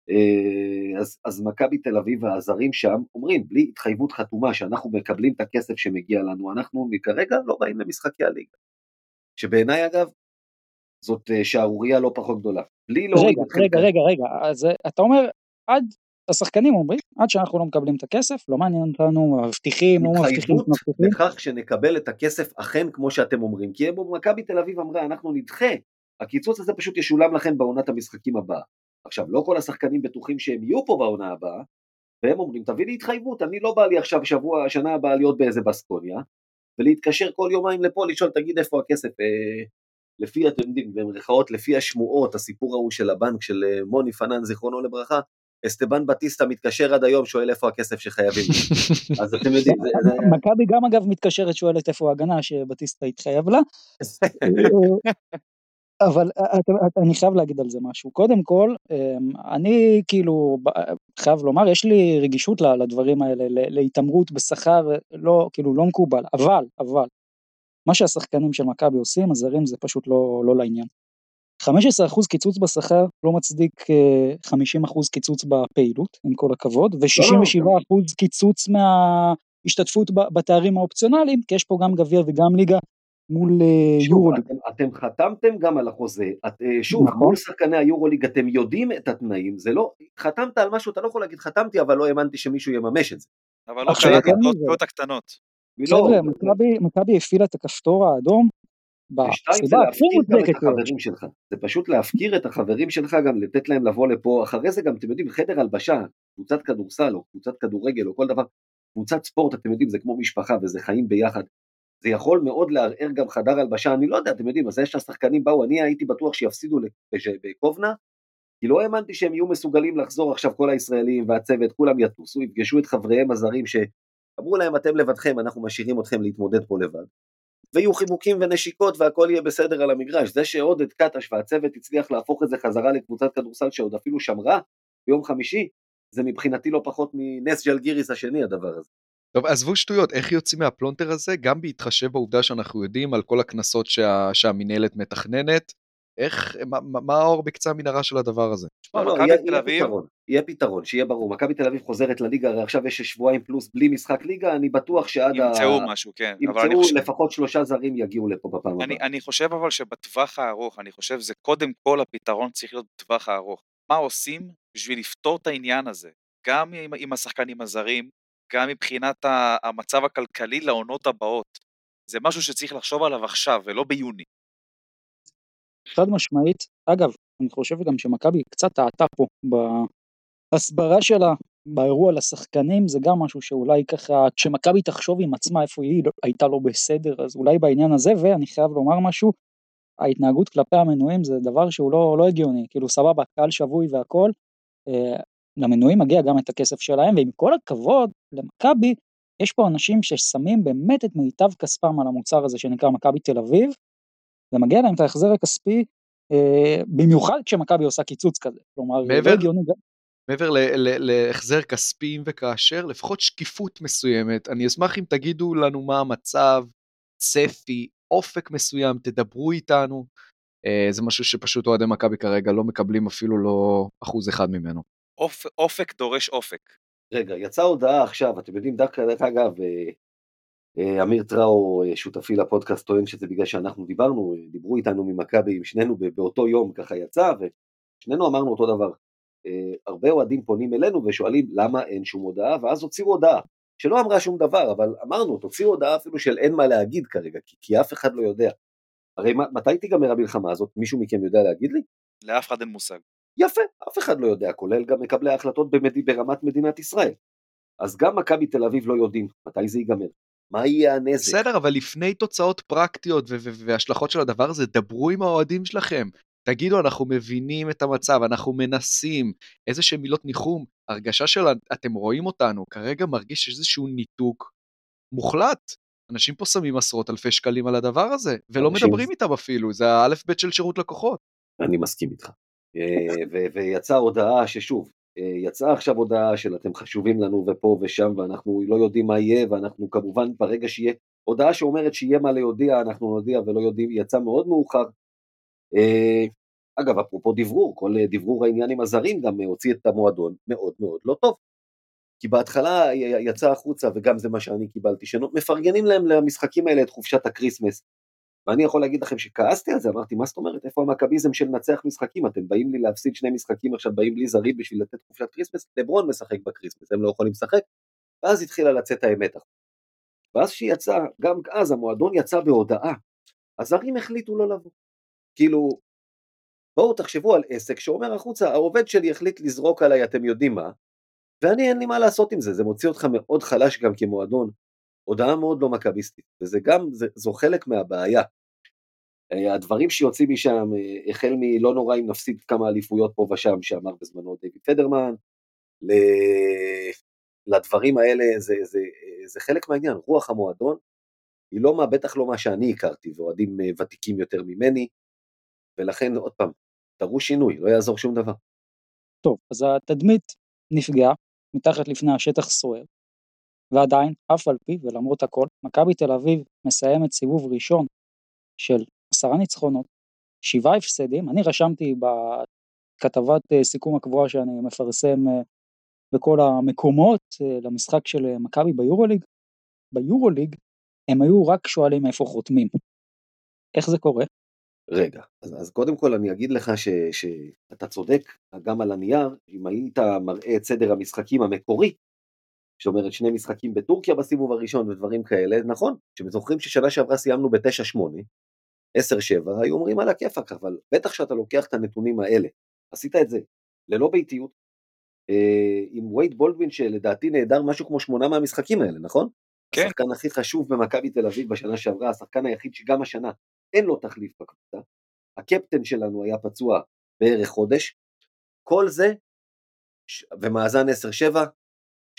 אה, אז, אז מכבי תל אביב והזרים שם אומרים, בלי התחייבות חתומה שאנחנו מקבלים את הכסף שמגיע לנו, אנחנו כרגע לא באים למשחקי הליגה. שבעיניי אגב, זאת אה, שערורייה לא פחות גדולה. בלי להוריד רגע, רגע, רגע, רגע, אז אה, אתה אומר, עד, השחקנים אומרים, עד שאנחנו לא מקבלים את הכסף, לא מעניין אותנו, מבטיחים, לא מבטיחים, מבטיחים. לכך שנקבל את הכסף אכן כמו שאתם אומרים, כי מכבי תל אביב אמרה, אנחנו נדחה, הקיצוץ הזה פשוט ישולם לכם בעונת המשחקים הבאה. עכשיו, לא כל השחקנים בטוחים שהם יהיו פה בעונה הבאה, והם אומרים, תביא לי התחייבות, אני לא בא לי עכשיו שבוע, שנה הבאה להיות באיזה בסקוניה, ולהתקשר כל יומיים לפה לשאול, תגיד איפה הכסף, אה, לפי, אתם יודעים, במרכאות, לפי השמועות, הסיפור ההוא של הבנק של אה, מוני פנן, זיכרונו לברכה, אסטבן בטיסטה מתקשר עד היום, שואל איפה הכסף שחייבים. אז אתם יודעים, זה... זה... מכבי גם אגב מתקשרת, שואלת איפה ההגנה שבטיסטה התחייב לה. אבל אני חייב להגיד על זה משהו. קודם כל, אמ, אני כאילו חייב לומר, יש לי רגישות לדברים האלה, להתעמרות בשכר, לא, כאילו לא מקובל, אבל, אבל, מה שהשחקנים של מכבי עושים, הזרים זה פשוט לא, לא לעניין. 15% קיצוץ בשכר לא מצדיק 50% אה, קיצוץ בפעילות, עם כל הכבוד, ו-67% לא, לא. קיצוץ מההשתתפות בתארים האופציונליים, כי יש פה גם גביע וגם ליגה מול אה, יורוליג. אתם, אתם חתמתם גם על החוזה, את, אה, שוב, נכון. מול שחקני היורוליג אתם יודעים את התנאים, זה לא, חתמת על משהו, אתה לא יכול להגיד חתמתי, אבל לא האמנתי שמישהו יממש את זה. אבל לא קרה גם התנועות הקטנות. חבר'ה, מכבי הפעילה את הכפתור האדום את שלך, זה פשוט להפקיר את החברים שלך גם לתת להם לבוא לפה, אחרי זה גם אתם יודעים חדר הלבשה, קבוצת כדורסל או קבוצת כדורגל או כל דבר, קבוצת ספורט אתם יודעים זה כמו משפחה וזה חיים ביחד, זה יכול מאוד לערער גם חדר הלבשה, אני לא יודע, אתם יודעים, אז זה שהשחקנים באו, אני הייתי בטוח שיפסידו בקובנה, כי לא האמנתי שהם יהיו מסוגלים לחזור עכשיו כל הישראלים והצוות, כולם יטוסו, יפגשו את חבריהם הזרים שאמרו להם אתם לבדכם, אנחנו משאירים אתכם להתמודד פה לבד. ויהיו חיבוקים ונשיקות והכל יהיה בסדר על המגרש. זה שעודד קטש והצוות הצליח להפוך את זה חזרה לקבוצת כדורסל שעוד אפילו שמרה ביום חמישי, זה מבחינתי לא פחות מנס ג'לגיריס השני הדבר הזה. טוב, עזבו שטויות, איך יוצאים מהפלונטר הזה? גם בהתחשב בעובדה שאנחנו יודעים על כל הקנסות שה, שהמינהלת מתכננת, איך, מה, מה האור בקצה המנהרה של הדבר הזה? לא, לא, יהיה, יהיה פתרון, יהיה פתרון, שיהיה ברור. מכבי תל אביב חוזרת לליגה, הרי עכשיו יש שבועיים פלוס בלי משחק ליגה, אני בטוח שעד ימצאו ה... משהו, כן. ימצאו חושב... לפחות שלושה זרים יגיעו לפה בפעם הבאה. אני חושב אבל שבטווח הארוך, אני חושב זה קודם כל הפתרון צריך להיות בטווח הארוך. מה עושים בשביל לפתור את העניין הזה? גם עם, עם השחקנים הזרים, גם מבחינת המצב הכלכלי לעונות הבאות. זה משהו שצריך לחשוב עליו עכשיו ולא ביוני. חד משמעית, אגב, אני חושב גם שמכבי קצת טעתה פה בהסברה שלה, באירוע לשחקנים, זה גם משהו שאולי ככה, כשמכבי תחשוב עם עצמה איפה היא הייתה לא בסדר, אז אולי בעניין הזה, ואני חייב לומר משהו, ההתנהגות כלפי המנויים זה דבר שהוא לא, לא הגיוני, כאילו סבבה, קהל שבוי והכל, אה, למנויים מגיע גם את הכסף שלהם, ועם כל הכבוד למכבי, יש פה אנשים ששמים באמת את מיטב כספם על המוצר הזה שנקרא מכבי תל אביב, ומגיע להם את ההחזר הכספי, אה, במיוחד כשמכבי עושה קיצוץ כזה, כלומר, מעבר, לא הגיוני. מעבר להחזר כספי וכאשר, לפחות שקיפות מסוימת, אני אשמח אם תגידו לנו מה המצב, צפי, אופק מסוים, תדברו איתנו, אה, זה משהו שפשוט אוהדי מכבי כרגע לא מקבלים אפילו לא אחוז אחד ממנו. אופ, אופק דורש אופק. רגע, יצאה הודעה עכשיו, אתם יודעים, דווקא, דרך אגב, אה, אה, אמיר טראו, אה, שותפי לפודקאסט, טוען שזה בגלל שאנחנו דיברנו, דיברו איתנו ממכבי עם שנינו באותו יום, ככה יצא, ושנינו אמרנו אותו דבר. הרבה אוהדים פונים אלינו ושואלים למה אין שום הודעה, ואז הוציאו הודעה, שלא אמרה שום דבר, אבל אמרנו, תוציאו הודעה אפילו של אין מה להגיד כרגע, כי, כי אף אחד לא יודע. הרי מתי תיגמר המלחמה הזאת? מישהו מכם יודע להגיד לי? לאף אחד אין מושג. יפה, אף אחד לא יודע, כולל גם מקבלי ההחלטות במד... ברמת מדינת ישראל. אז גם מכבי תל אביב לא יודעים מתי זה ייגמר. מה יהיה הנזק? בסדר, אבל לפני תוצאות פרקטיות והשלכות של הדבר הזה, דברו עם האוהדים שלכם. תגידו, אנחנו מבינים את המצב, אנחנו מנסים, איזה שהם מילות ניחום, הרגשה של אתם רואים אותנו, כרגע מרגיש איזשהו ניתוק מוחלט. אנשים פה שמים עשרות אלפי שקלים על הדבר הזה, ולא מדברים איתם אפילו, זה האלף בית של שירות לקוחות. אני מסכים איתך. אה, ויצאה הודעה ששוב, אה, יצאה עכשיו הודעה של אתם חשובים לנו ופה ושם ואנחנו לא יודעים מה יהיה ואנחנו כמובן ברגע שיהיה הודעה שאומרת שיהיה מה להודיע אנחנו נודיע ולא יודעים, יצא מאוד מאוחר. אה, אגב אפרופו דברור, כל דברור העניין עם הזרים גם הוציא את המועדון מאוד מאוד לא טוב. כי בהתחלה יצא החוצה וגם זה מה שאני קיבלתי, שמפרגנים להם למשחקים האלה את חופשת ה Christmas ואני יכול להגיד לכם שכעסתי על זה, אמרתי, מה זאת אומרת, איפה המכביזם של לנצח משחקים? אתם באים לי להפסיד שני משחקים, עכשיו באים בלי זרים בשביל לתת חופשת Christmas? לברון משחק ב Christmas, הם לא יכולים לשחק? ואז התחילה לצאת האמת. ואז שיצא, גם אז המועדון יצא בהודעה, הזרים החליטו לא לבוא. כאילו, בואו תחשבו על עסק שאומר החוצה, העובד שלי החליט לזרוק עליי, אתם יודעים מה, ואני אין לי מה לעשות עם זה, זה מוציא אותך מאוד חלש גם כמועדון, הודעה מאוד לא מכביסטית, וזה גם, זה, זו חלק מהבעיה. אה, הדברים שיוצאים משם, אה, החל מלא נורא אם נפסיד כמה אליפויות פה ושם, שאמר בזמנו דויד פדרמן, ל... לדברים האלה, זה, זה, זה חלק מהעניין, רוח המועדון, היא לא מה, בטח לא מה שאני הכרתי, ואוהדים ותיקים יותר ממני, ולכן עוד פעם, תראו שינוי, לא יעזור שום דבר. טוב, אז התדמית נפגעה, מתחת לפני השטח סוער, ועדיין, אף על פי ולמרות הכל, מכבי תל אביב מסיימת סיבוב ראשון של עשרה ניצחונות, שבעה הפסדים, אני רשמתי בכתבת אה, סיכום הקבועה שאני מפרסם אה, בכל המקומות אה, למשחק של מכבי ביורוליג, ביורוליג הם היו רק שואלים איפה חותמים. איך זה קורה? רגע, אז, אז קודם כל אני אגיד לך ש, שאתה צודק גם על הנייר, אם היית מראה את סדר המשחקים המקורי, שאומרת שני משחקים בטורקיה בסיבוב הראשון ודברים כאלה, נכון, כשזוכרים ששנה שעברה סיימנו ב-9-8, 10-7, היו אומרים על הכיפאק, אבל בטח שאתה לוקח את הנתונים האלה, עשית את זה ללא ביתיות, אה, עם וייד בולדווין שלדעתי נהדר משהו כמו שמונה מהמשחקים האלה, נכון? כן. השחקן הכי חשוב במכבי תל אביב בשנה שעברה, השחקן היחיד שגם השנה אין לו תחליף בקבוצה, הקפטן שלנו היה פצוע בערך חודש, כל זה, ומאזן 10-7,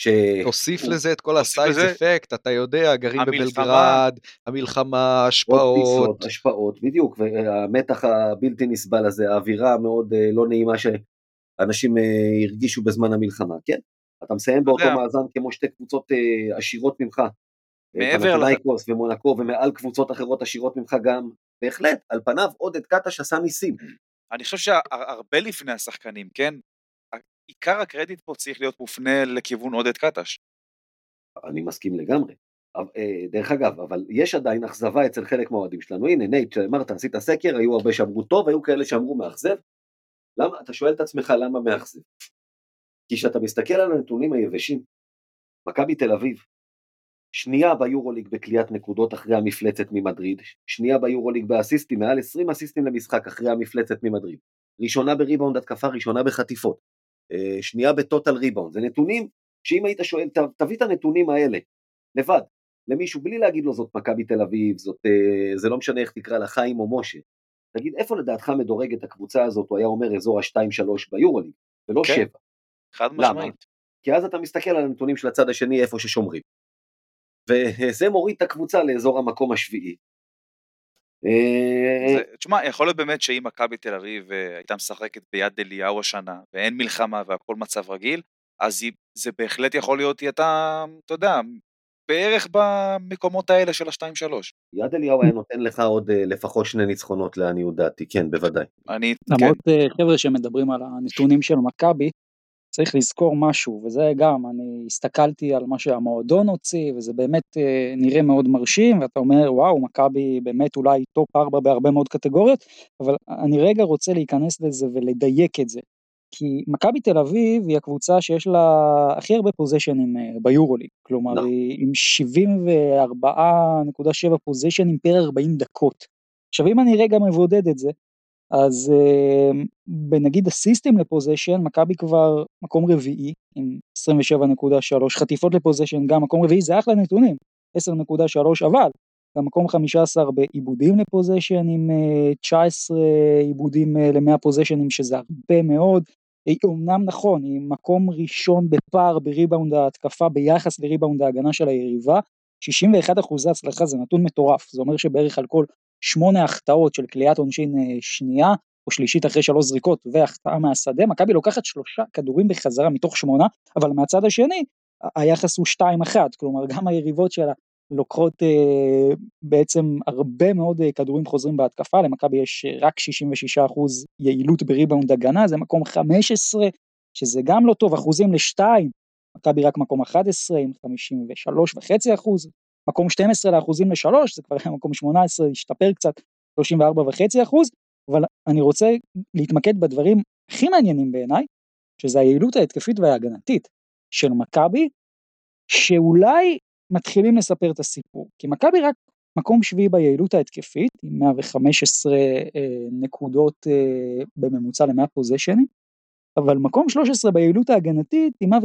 ש... תוסיף לזה את כל הסייז אפקט, אתה יודע, גרים בבלגרד, המלחמה, השפעות. השפעות, בדיוק, והמתח הבלתי נסבל הזה, האווירה המאוד אה, לא נעימה שאנשים אה, הרגישו בזמן המלחמה, כן? אתה מסיים באותו מאזן כמו שתי קבוצות אה, עשירות ממך, מעל פנאתינייקוס ומונקו ומעל קבוצות אחרות עשירות ממך גם, בהחלט, על פניו עודד קטש עשה ניסים. אני חושב שהרבה לפני השחקנים, כן? עיקר הקרדיט פה צריך להיות מופנה לכיוון עודד קטש. אני מסכים לגמרי. אה, דרך אגב, אבל יש עדיין אכזבה אצל חלק מהאוהדים שלנו. הנה, נייט, אמרת, עשית סקר, היו הרבה שאמרו טוב, היו כאלה שאמרו מאכזב. למה, אתה שואל את עצמך למה מאכזב? כי כשאתה מסתכל על הנתונים היבשים, מכבי תל אביב, שנייה ביורוליג בקליעת נקודות אחרי המפלצת ממדריד, שנייה ביורוליג באסיסטים, מעל 20 אסיסטים למשחק אחרי המפלצת ממדריד, ראשונה בריבאונד התקפה, ראשונה בחטיפות, אה, שנייה בטוטל ריבאונד, זה נתונים שאם היית שואל, תביא את הנתונים האלה לבד, למישהו בלי להגיד לו זאת מכבי תל אביב, זאת, אה, זה לא משנה איך תקרא לה חיים או משה, תגיד איפה לדעתך מדורגת הקבוצה הזאת, הוא היה אומר אזור ה-2-3 ביורוליג, ולא כן. 7. חד משמעית. כי אז אתה מסתכל על הנתונים של הצד השני איפה ששומרים. וזה מוריד את הקבוצה לאזור המקום השביעי. אה, תשמע, יכול להיות באמת שאם מכבי תל אביב אה, הייתה משחקת ביד אליהו השנה, ואין מלחמה והכל מצב רגיל, אז זה בהחלט יכול להיות, היא הייתה, אתה יודע, בערך במקומות האלה של ה-2-3. יד אליהו היה נותן לך עוד אה, לפחות שני ניצחונות לעניות דעתי, כן, בוודאי. אני, למרות כן. חבר'ה שמדברים על הנתונים של מכבי, צריך לזכור משהו, וזה גם, אני הסתכלתי על מה שהמועדון הוציא, וזה באמת אה, נראה מאוד מרשים, ואתה אומר, וואו, מכבי באמת אולי top 4 בהרבה מאוד קטגוריות, אבל אני רגע רוצה להיכנס לזה ולדייק את זה. כי מכבי תל אביב היא הקבוצה שיש לה הכי הרבה possession ים אה, ביורוליג, כלומר לא. היא עם 74.7 פוזיישנים פר 40 דקות. עכשיו אם אני רגע מבודד את זה, אז uh, בנגיד הסיסטם לפוזיישן, מכבי כבר מקום רביעי עם 27.3, חטיפות לפוזיישן גם מקום רביעי, זה אחלה נתונים, 10.3, אבל גם מקום 15 בעיבודים לפוזיישן עם uh, 19 עיבודים uh, ל-100 פוזיישנים שזה הרבה מאוד, אומנם נכון, היא מקום ראשון בפער בריבאונד ההתקפה ביחס לריבאונד ההגנה של היריבה, 61 אחוזי הצלחה זה נתון מטורף, זה אומר שבערך על כל שמונה החטאות של קליעת עונשין אה, שנייה או שלישית אחרי שלוש זריקות והחטאה מהשדה, מכבי לוקחת שלושה כדורים בחזרה מתוך שמונה, אבל מהצד השני היחס הוא שתיים אחת, כלומר גם היריבות שלה לוקחות אה, בעצם הרבה מאוד אה, כדורים חוזרים בהתקפה, למכבי יש רק 66% יעילות בריבאונד הגנה, זה מקום 15, שזה גם לא טוב, אחוזים לשתיים, מכבי רק מקום 11 עם 53.5 אחוז, מקום 12 לאחוזים לשלוש, זה כבר היה מקום 18, השתפר קצת, 34.5 אחוז, אבל אני רוצה להתמקד בדברים הכי מעניינים בעיניי, שזה היעילות ההתקפית וההגנתית של מכבי, שאולי מתחילים לספר את הסיפור, כי מכבי רק מקום שביעי ביעילות ההתקפית, עם 115 אה, נקודות אה, בממוצע ל-100 פוזיישנים, אבל מקום 13 ביעילות ההגנתית עם 115.2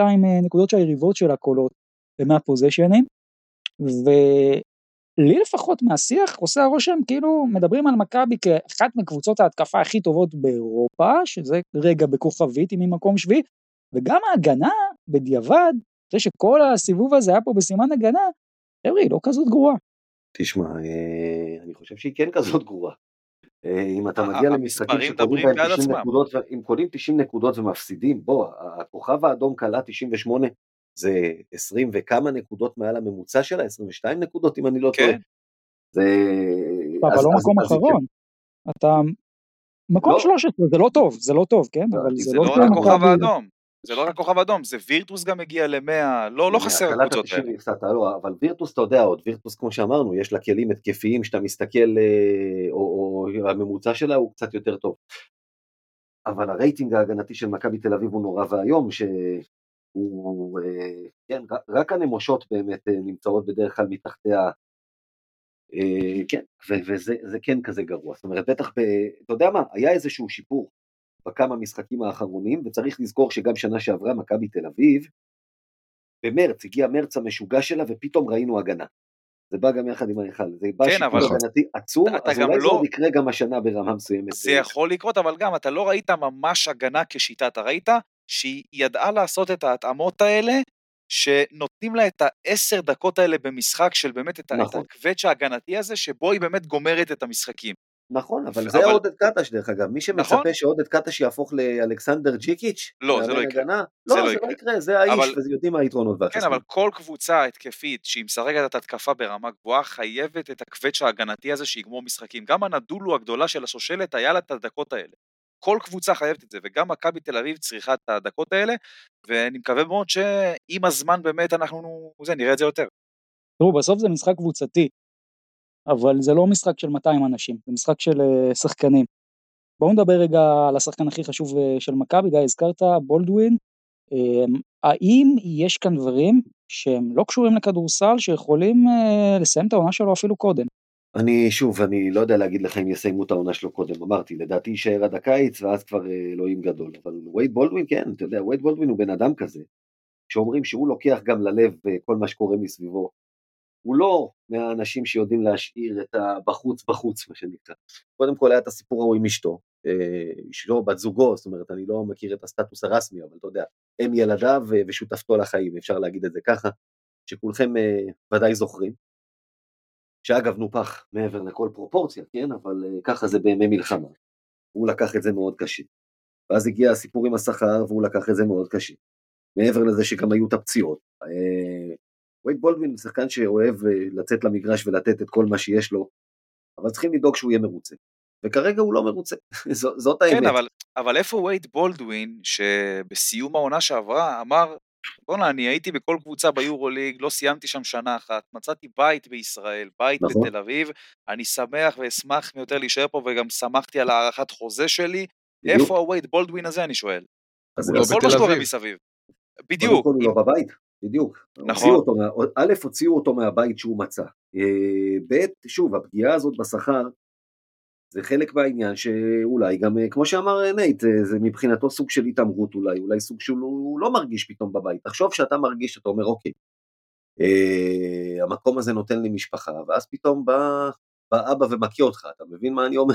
אה, נקודות שהיריבות שלה קולות ב-100 פוזיישנים, לי לפחות מהשיח עושה הרושם כאילו מדברים על מכבי כאחת מקבוצות ההתקפה הכי טובות באירופה, שזה רגע בכוכבית עם ממקום שביעי, וגם ההגנה בדיעבד, אחרי שכל הסיבוב הזה היה פה בסימן הגנה, חבר'ה, היא לא כזאת גרועה. תשמע, אה, אני חושב שהיא כן כזאת גרועה. אה, אם אתה מגיע למשחקים שקונים בהם 90 נקודות, אם קונים 90 נקודות ומפסידים, בוא, הכוכב האדום כלה 98, זה 20 וכמה נקודות מעל הממוצע שלה, 22 נקודות אם אני לא טועה. כן. זה... אבל לא מקום אחרון. אתה... מקום 13 לא. זה לא טוב, זה לא טוב, כן? אבל זה לא... זה לא רק הכוכב האדום. זה לא רק כוכב אדום, זה וירטוס גם הגיע ל-100, לא, לא חסר הקבוצות האלה. לא, אבל וירטוס, אתה יודע עוד, וירטוס כמו שאמרנו, יש לה כלים התקפיים שאתה מסתכל, אה, או, או הממוצע שלה הוא קצת יותר טוב. אבל הרייטינג ההגנתי של מכבי תל אביב הוא נורא ואיום, שהוא, אה, כן, רק הנמושות באמת אה, נמצאות בדרך כלל מתחתיה, כן, וזה כן כזה גרוע, זאת אומרת, בטח, ב, אתה יודע מה, היה איזשהו שיפור בכמה משחקים האחרונים, וצריך לזכור שגם שנה שעברה מכבי תל אביב, במרץ, הגיע מרץ המשוגע שלה ופתאום ראינו הגנה. זה בא גם יחד עם ההיכל, זה בא כן, שיפור הגנתי עצום, אז אולי לא... זה יקרה גם השנה ברמה מסוימת. זה יכול לקרות, אבל גם אתה לא ראית ממש הגנה כשיטה, אתה ראית שהיא ידעה לעשות את ההתאמות האלה, שנותנים לה את העשר דקות האלה במשחק של באמת את נכון. הקווץ' ההגנתי הזה, שבו היא באמת גומרת את המשחקים. נכון, אבל זה עודד קטש דרך אגב, מי שמצפה נכון? שעודד קטש יהפוך לאלכסנדר ג'יקיץ', לא, זה לא יקרה. לא, זה לא, לא יקרה, זה האיש, אבל... ויודעים מה היתרונות והחסמים. כן, אבל כל קבוצה התקפית שהיא משחקת את התקפה ברמה גבוהה, חייבת את הקווץ' ההגנתי הזה שיגמור משחקים. גם הנדולו הגדולה של השושלת, היה לה את הדקות האלה. כל קבוצה חייבת את זה, וגם מכבי תל אביב צריכה את הדקות האלה, ואני מקווה מאוד שעם הזמן באמת אנחנו, זה, נראה את זה יותר. תראו, בסוף זה משחק קבוצתי. אבל זה לא משחק של 200 אנשים, זה משחק של uh, שחקנים. בואו נדבר רגע על השחקן הכי חשוב uh, של מכבי, גיא הזכרת, בולדווין. Uh, האם יש כאן דברים שהם לא קשורים לכדורסל, שיכולים uh, לסיים את העונה שלו אפילו קודם? אני שוב, אני לא יודע להגיד לך אם יסיימו את העונה שלו קודם, אמרתי, לדעתי יישאר עד הקיץ ואז כבר אלוהים גדול, אבל וייד בולדווין כן, אתה יודע, וייד בולדווין הוא בן אדם כזה, שאומרים שהוא לוקח גם ללב כל מה שקורה מסביבו, הוא לא מהאנשים שיודעים להשאיר את הבחוץ בחוץ, מה שנקרא. קודם כל היה את הסיפור ההוא עם אשתו, אה, אשתו בת זוגו, זאת אומרת, אני לא מכיר את הסטטוס הרסמי, אבל אתה יודע, אם ילדיו ושותפתו לחיים, אפשר להגיד את זה ככה, שכולכם אה, ודאי זוכרים. שאגב נופח מעבר לכל פרופורציה, כן, אבל אה, ככה זה בימי מלחמה. הוא לקח את זה מאוד קשה. ואז הגיע הסיפור עם השכר והוא לקח את זה מאוד קשה. מעבר לזה שגם היו את הפציעות. וייד בולדווין הוא שחקן שאוהב אה, לצאת למגרש ולתת את כל מה שיש לו, אבל צריכים לדאוג שהוא יהיה מרוצה. וכרגע הוא לא מרוצה, זאת האמת. כן, אבל, אבל איפה וייד בולדווין, שבסיום העונה שעברה אמר, בואנה, אני הייתי בכל קבוצה ביורוליג, לא סיימתי שם שנה אחת, מצאתי בית בישראל, בית נכון. בתל אביב, אני שמח ואשמח יותר להישאר פה, וגם שמחתי על הארכת חוזה שלי. בדיוק. איפה הווייד בולדווין הזה, אני שואל? אז הוא לא בתל אביב. מסביב. בדיוק. הוא לא בבית. בדיוק. נכון. אותו, א', הוציאו אותו מהבית שהוא מצא. אה, ב', שוב, הפגיעה הזאת בשכר, זה חלק מהעניין שאולי גם, אה, כמו שאמר נייט, אה, זה מבחינתו סוג של התעמרות אולי, אולי סוג שהוא לא מרגיש פתאום בבית. תחשוב שאתה מרגיש, אתה אומר, אוקיי, המקום הזה נותן לי משפחה, ואז פתאום בא, בא אבא ומכה אותך, אתה מבין מה אני אומר?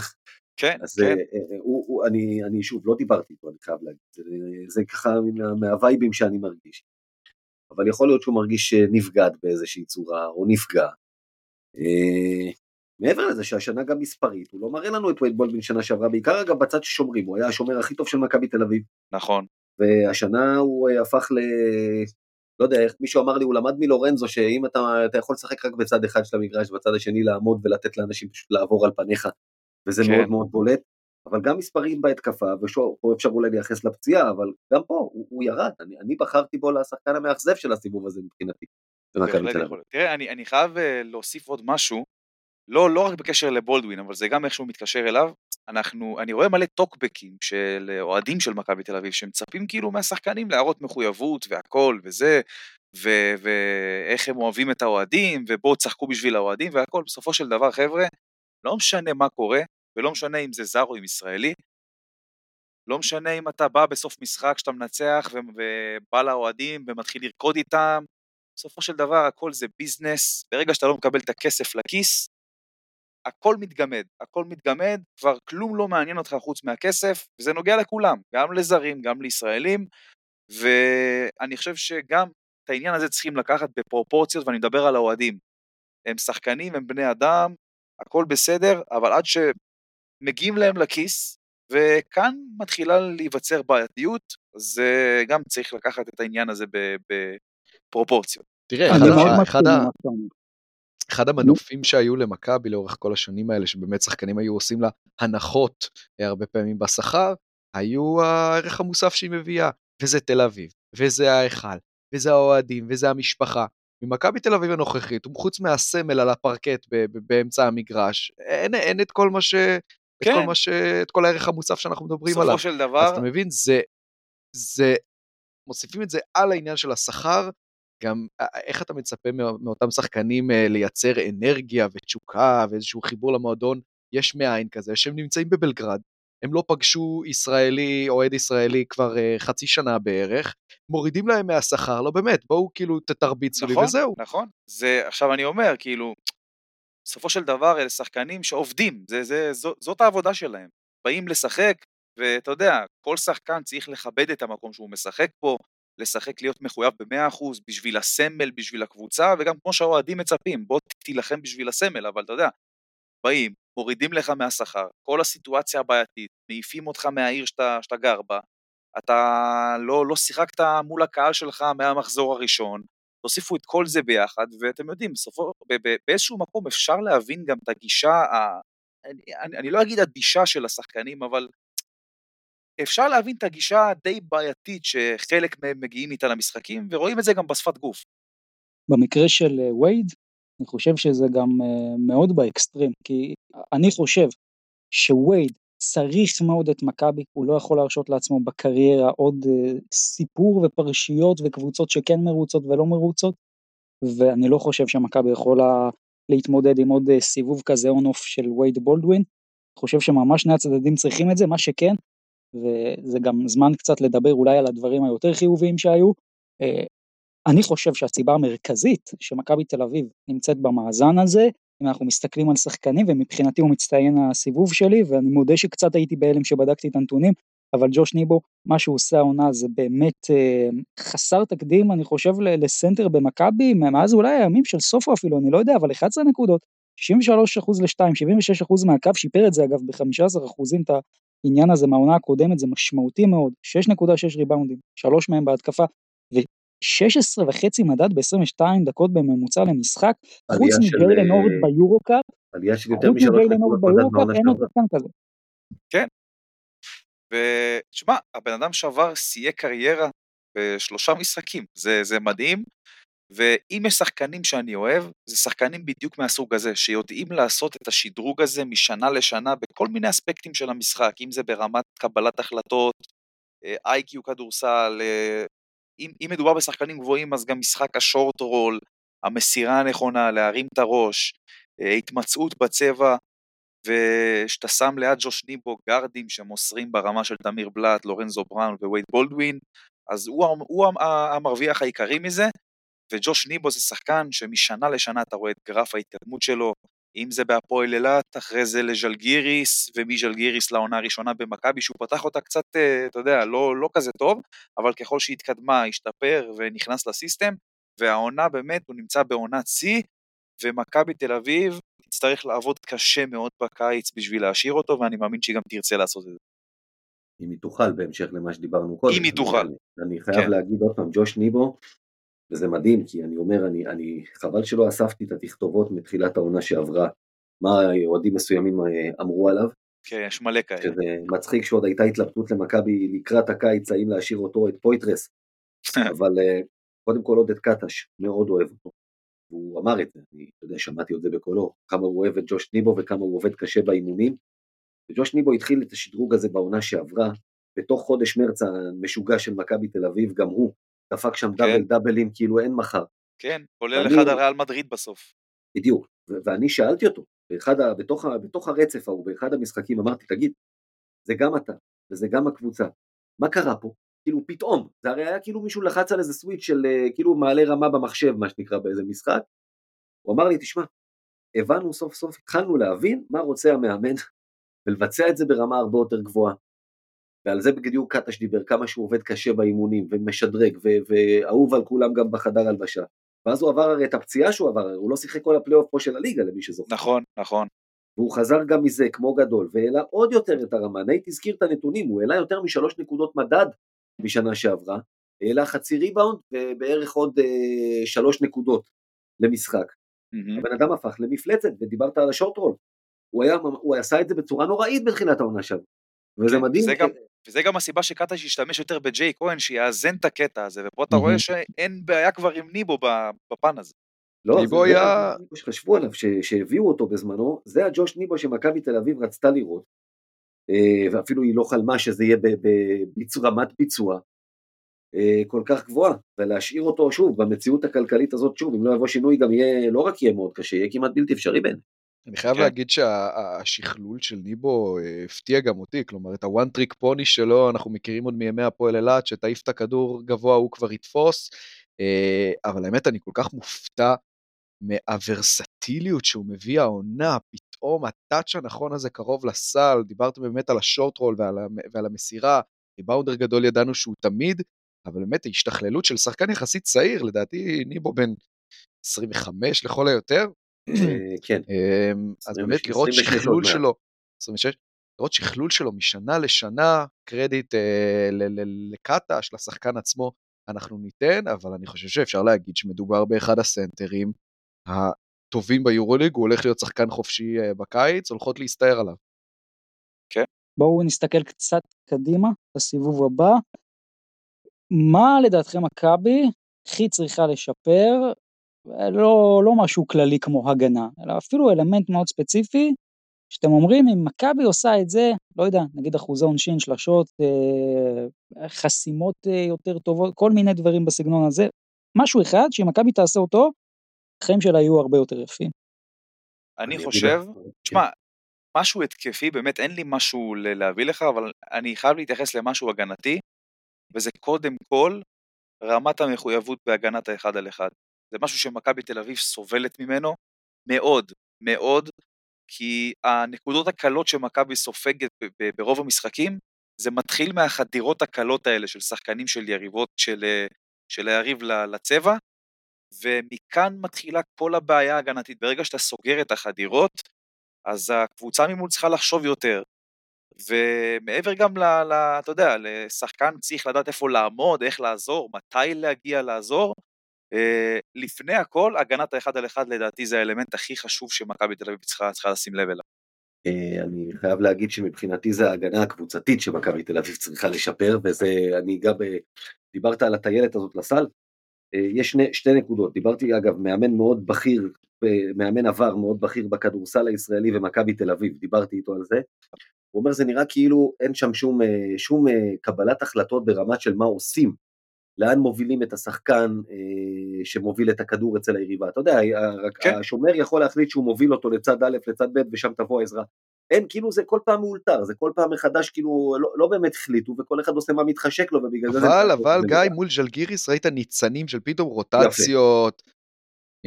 כן, אז כן. הוא, הוא, אני, אני שוב, לא דיברתי איתו, אני חייב להגיד, זה, זה ככה מה, מהווייבים שאני מרגיש. אבל יכול להיות שהוא מרגיש נבגד באיזושהי צורה, או נפגע. אה, מעבר לזה שהשנה גם מספרית, הוא לא מראה לנו את וייד בולדווין שנה שעברה, בעיקר אגב בצד ששומרים, הוא היה השומר הכי טוב של מכבי תל אביב. נכון. והשנה הוא אה, הפך ל... לא יודע איך מישהו אמר לי, הוא למד מלורנזו שאם אתה, אתה יכול לשחק רק בצד אחד של המגרש, בצד השני לעמוד ולתת לאנשים פשוט לעבור על פניך, וזה כן. מאוד מאוד בולט. אבל גם מספרים בהתקפה, ופה אפשר אולי לייחס לפציעה, אבל גם פה הוא, הוא ירד, אני, אני בחרתי בו לשחקן המאכזב של הסיבוב הזה מבחינתי. תראה, אני, אני חייב אה, להוסיף עוד משהו, לא, לא רק בקשר לבולדווין, אבל זה גם איך שהוא מתקשר אליו. אנחנו, אני רואה מלא טוקבקים של אה, אוהדים של מכבי תל אביב, שמצפים כאילו מהשחקנים להראות מחויבות והכל וזה, ו- ואיך הם אוהבים את האוהדים, ובואו תשחקו בשביל האוהדים והכל. בסופו של דבר, חבר'ה, לא משנה מה קורה, ולא משנה אם זה זר או אם ישראלי, לא משנה אם אתה בא בסוף משחק שאתה מנצח ובא לאוהדים ומתחיל לרקוד איתם, בסופו של דבר הכל זה ביזנס, ברגע שאתה לא מקבל את הכסף לכיס, הכל מתגמד, הכל מתגמד, כבר כלום לא מעניין אותך חוץ מהכסף, וזה נוגע לכולם, גם לזרים, גם לישראלים, ואני חושב שגם את העניין הזה צריכים לקחת בפרופורציות, ואני מדבר על האוהדים. הם שחקנים, הם בני אדם, הכל בסדר, אבל עד שמגיעים להם לכיס, וכאן מתחילה להיווצר בעייתיות, אז גם צריך לקחת את העניין הזה בפרופורציות. תראה, אחד, אחד, אחד המנופים שהיו למכבי לאורך כל השנים האלה, שבאמת שחקנים היו עושים לה הנחות אה, הרבה פעמים בשכר, היו הערך המוסף שהיא מביאה, וזה תל אביב, וזה ההיכל, וזה האוהדים, וזה המשפחה. ממכבי תל אביב הנוכחית, חוץ מהסמל על הפרקט באמצע המגרש, אין, אין את כל מה ש... כן. את כל מה ש... את כל הערך המוסף שאנחנו מדברים עליו. בסופו של דבר... אז אתה מבין, זה... זה... מוסיפים את זה על העניין של השכר, גם איך אתה מצפה מאותם שחקנים אה, לייצר אנרגיה ותשוקה ואיזשהו חיבור למועדון יש מאין כזה, שהם נמצאים בבלגרד, הם לא פגשו ישראלי, אוהד ישראלי כבר uh, חצי שנה בערך, מורידים להם מהשכר, לא באמת, בואו כאילו תתרביצו נכון, לי וזהו. נכון, זה, עכשיו אני אומר, כאילו, בסופו של דבר אלה שחקנים שעובדים, זה, זה, זו, זאת העבודה שלהם. באים לשחק, ואתה יודע, כל שחקן צריך לכבד את המקום שהוא משחק פה, לשחק להיות מחויב ב-100% בשביל הסמל, בשביל הקבוצה, וגם כמו שהאוהדים מצפים, בוא תילחם בשביל הסמל, אבל אתה יודע, באים, מורידים לך מהשכר, כל הסיטואציה הבעייתית, מעיפים אותך מהעיר שאתה, שאתה גר בה, אתה לא, לא שיחקת מול הקהל שלך מהמחזור הראשון, תוסיפו את כל זה ביחד, ואתם יודעים, בסופו, באיזשהו מקום אפשר להבין גם את הגישה, ה, אני, אני, אני לא אגיד הדישה של השחקנים, אבל אפשר להבין את הגישה הדי בעייתית שחלק מהם מגיעים איתה למשחקים, ורואים את זה גם בשפת גוף. במקרה של אה, וייד, אני חושב שזה גם אה, מאוד באקסטרים, כי אני חושב שווייד צריך מאוד את מכבי, הוא לא יכול להרשות לעצמו בקריירה עוד אה, סיפור ופרשיות וקבוצות שכן מרוצות ולא מרוצות, ואני לא חושב שמכבי יכולה להתמודד עם עוד סיבוב כזה on-off של וייד בולדווין. אני חושב שממש שני הצדדים צריכים את זה, מה שכן, וזה גם זמן קצת לדבר אולי על הדברים היותר חיוביים שהיו. אה, אני חושב שהסיבה המרכזית שמכבי תל אביב נמצאת במאזן הזה, אם אנחנו מסתכלים על שחקנים, ומבחינתי הוא מצטיין הסיבוב שלי, ואני מודה שקצת הייתי בהלם שבדקתי את הנתונים, אבל ג'וש ניבו, מה שהוא עושה העונה זה באמת אה, חסר תקדים, אני חושב, לסנטר במכבי, מאז אולי הימים של סופו אפילו, אני לא יודע, אבל 11 נקודות, 63% ל-2, 76% מהקו, שיפר את זה אגב ב-15% את העניין הזה מהעונה הקודמת, זה משמעותי מאוד, 6.6 ריבאונדים, 3 מהם בהתקפה, ו-16 וחצי מדד ב-22 דקות בממוצע למשחק, חוץ אורד אה, ביורו-קאפ, של יותר משלוש נקודות מדד בעונה אין עוד שחקן כזה. כן. ותשמע, הבן אדם שעבר שיאי קריירה בשלושה משחקים, זה, זה מדהים, ואם יש שחקנים שאני אוהב, זה שחקנים בדיוק מהסוג הזה, שיודעים לעשות את השדרוג הזה משנה לשנה בכל מיני אספקטים של המשחק, אם זה ברמת קבלת החלטות, איי-קיו כדורסל, אה, אם, אם מדובר בשחקנים גבוהים אז גם משחק השורט רול, המסירה הנכונה, להרים את הראש, אה, התמצאות בצבע, ושאתה שם ליד ג'וש ניבו גארדים שמוסרים ברמה של תמיר בלאט, לורנזו בראון ווייד בולדווין, אז הוא, הוא המרוויח העיקרי מזה, וג'וש ניבו זה שחקן שמשנה לשנה אתה רואה את גרף ההתקדמות שלו, אם זה בהפועל אילת, אחרי זה לז'לגיריס, ומז'לגיריס לעונה הראשונה במכבי, שהוא פתח אותה קצת, אה, אתה יודע, לא, לא כזה טוב, אבל ככל שהיא התקדמה, השתפר ונכנס לסיסטם, והעונה באמת, הוא נמצא בעונת שיא, ומכבי תל אביב תצטרך לעבוד קשה מאוד בקיץ בשביל להשאיר אותו, ואני מאמין שהיא גם תרצה לעשות את זה. אם היא תוכל, בהמשך למה שדיברנו קודם. אם היא תוכל. אני חייב כן. להגיד עוד פעם, ג'וש ניבו, וזה מדהים, כי אני אומר, אני, אני, חבל שלא אספתי את התכתובות מתחילת העונה שעברה, מה אוהדים מסוימים אה, אמרו עליו. כן, יש מלא כאלה. שזה מצחיק שעוד הייתה התלבטות למכבי לקראת הקיץ, האם להשאיר אותו, את פויטרס, אבל אה, קודם כל עודד קטש, מאוד אוהב אותו. הוא אמר את זה, אני יודע, שמעתי את זה בקולו, כמה הוא אוהב את ג'וש ניבו וכמה הוא עובד קשה באימונים. וג'וש ניבו התחיל את השדרוג הזה בעונה שעברה, בתוך חודש מרץ המשוגע של מכבי תל אביב, גם הוא דפק שם כן. דאבל דאבלים כאילו אין מחר. כן, כולל אחד על ריאל מדריד בסוף. בדיוק, ואני שאלתי אותו, באחד ה, בתוך, ה, בתוך הרצף ההוא, באחד המשחקים, אמרתי, תגיד, זה גם אתה, וזה גם הקבוצה, מה קרה פה? כאילו פתאום, זה הרי היה כאילו מישהו לחץ על איזה סוויץ' של אה, כאילו מעלה רמה במחשב, מה שנקרא באיזה משחק. הוא אמר לי, תשמע, הבנו סוף סוף, התחלנו להבין מה רוצה המאמן, ולבצע את זה ברמה הרבה יותר גבוהה. ועל זה בדיוק קטש דיבר, כמה שהוא עובד קשה באימונים, ומשדרג, ואהוב על כולם גם בחדר הלבשה. ואז הוא עבר הרי את הפציעה שהוא עבר, הוא לא שיחק כל הפלייאוף פה של הליגה למי שזוכר. נכון, נכון. והוא חזר גם מזה כמו גדול, והעלה עוד יותר את הרמה, נייט הזכיר את הנתונים, הוא העלה יותר משלוש נקודות מדד משנה שעברה, העלה חצי ריבאונד ובערך עוד אה, שלוש נקודות למשחק. Mm-hmm. הבן אדם הפך למפלצת, ודיברת על ה short roll, הוא, היה, הוא עשה את זה בצורה נוראית בתחילת העונה שם, וזה כן, מדהים. וזה גם, וזה גם הסיבה שקטש השתמש יותר בג'ייק כהן, שיאזן את הקטע הזה, ופה אתה. רואה שאין בעיה כבר עם ניבו בפן הזה. לא, ניבו היה... שחשבו עליו. שהביאו אותו בזמנו, זה הג'וש ניבו שמכבי תל אביב רצתה לראות, אה, ואפילו היא לא חלמה שזה יהיה ברמת ביצוע אה, כל כך גבוהה, ולהשאיר אותו שוב במציאות הכלכלית הזאת שוב, אם לא יבוא שינוי גם יהיה, לא רק יהיה מאוד קשה, יהיה כמעט בלתי אפשרי בין. אני חייב כן. להגיד שהשכלול של ניבו אה, הפתיע גם אותי, כלומר את ה one trick pony שלו אנחנו מכירים עוד מימי הפועל אילת, שתעיף את הכדור גבוה הוא כבר יתפוס, אבל האמת אני כל כך מופתע מהוורסטיליות שהוא מביא העונה, פתאום הטאץ' הנכון הזה קרוב לסל, דיברתם באמת על השורט רול ועל, ועל המסירה, ריבאונדר גדול ידענו שהוא תמיד, אבל באמת ההשתכללות של שחקן יחסית צעיר, לדעתי ניבו בן 25 לכל היותר. אה, כן. אמ, אז באמת לראות שכלול שלו, 26, לראות שכלול שלו משנה לשנה, קרדיט אה, לקטש, לשחקן עצמו, אנחנו ניתן, אבל אני חושב שאפשר להגיד שמדובר באחד הסנטרים הטובים ביורוליג, הוא הולך להיות שחקן חופשי אה, בקיץ, הולכות להסתער עליו. כן. בואו נסתכל קצת קדימה, בסיבוב הבא. מה לדעתכם מכבי הכי צריכה לשפר, לא, לא משהו כללי כמו הגנה, אלא אפילו אלמנט מאוד ספציפי, שאתם אומרים אם מכבי עושה את זה, לא יודע, נגיד אחוזי עונשין, שלשות, אה, חסימות אה, יותר טובות, כל מיני דברים בסגנון הזה, משהו אחד שאם מכבי תעשה אותו, החיים שלה יהיו הרבה יותר יפים. אני חושב, תשמע, כן. משהו התקפי, באמת אין לי משהו להביא לך, אבל אני חייב להתייחס למשהו הגנתי, וזה קודם כל רמת המחויבות בהגנת האחד על אחד. זה משהו שמכבי תל אביב סובלת ממנו מאוד, מאוד, כי הנקודות הקלות שמכבי סופגת ברוב המשחקים, זה מתחיל מהחדירות הקלות האלה של שחקנים של יריבות של, של היריב לצבע, ומכאן מתחילה כל הבעיה ההגנתית. ברגע שאתה סוגר את החדירות, אז הקבוצה ממול צריכה לחשוב יותר. ומעבר גם ל... ל אתה יודע, לשחקן צריך לדעת איפה לעמוד, איך לעזור, מתי להגיע לעזור. Uh, לפני הכל, הגנת האחד על אחד לדעתי זה האלמנט הכי חשוב שמכבי תל אביב צריכה, לשים לב אליו. Uh, אני חייב להגיד שמבחינתי זה ההגנה הקבוצתית שמכבי תל אביב צריכה לשפר, וזה, אני אגע ב... דיברת על הטיילת הזאת לסל, אה, יש שני, שתי נקודות, דיברתי אגב, מאמן מאוד בכיר, מאמן עבר מאוד בכיר בכדורסל הישראלי ומכבי תל אביב, דיברתי איתו על זה, הוא אומר זה נראה כאילו אין שם שום, אה, שום אה, קבלת החלטות ברמה של מה עושים, לאן מובילים את השחקן אה, שמוביל את הכדור אצל היריבה, אתה יודע, כן. השומר יכול להחליט שהוא מוביל אותו לצד א', לצד ב', ושם תבוא העזרה. אין, כאילו זה כל פעם מאולתר, זה כל פעם מחדש, כאילו, לא, לא באמת החליטו, וכל אחד עושה מה מתחשק לו, ובגלל זה... אבל, אבל, גיא, מול ז'לגיריס ראית ניצנים של פתאום רוטציות.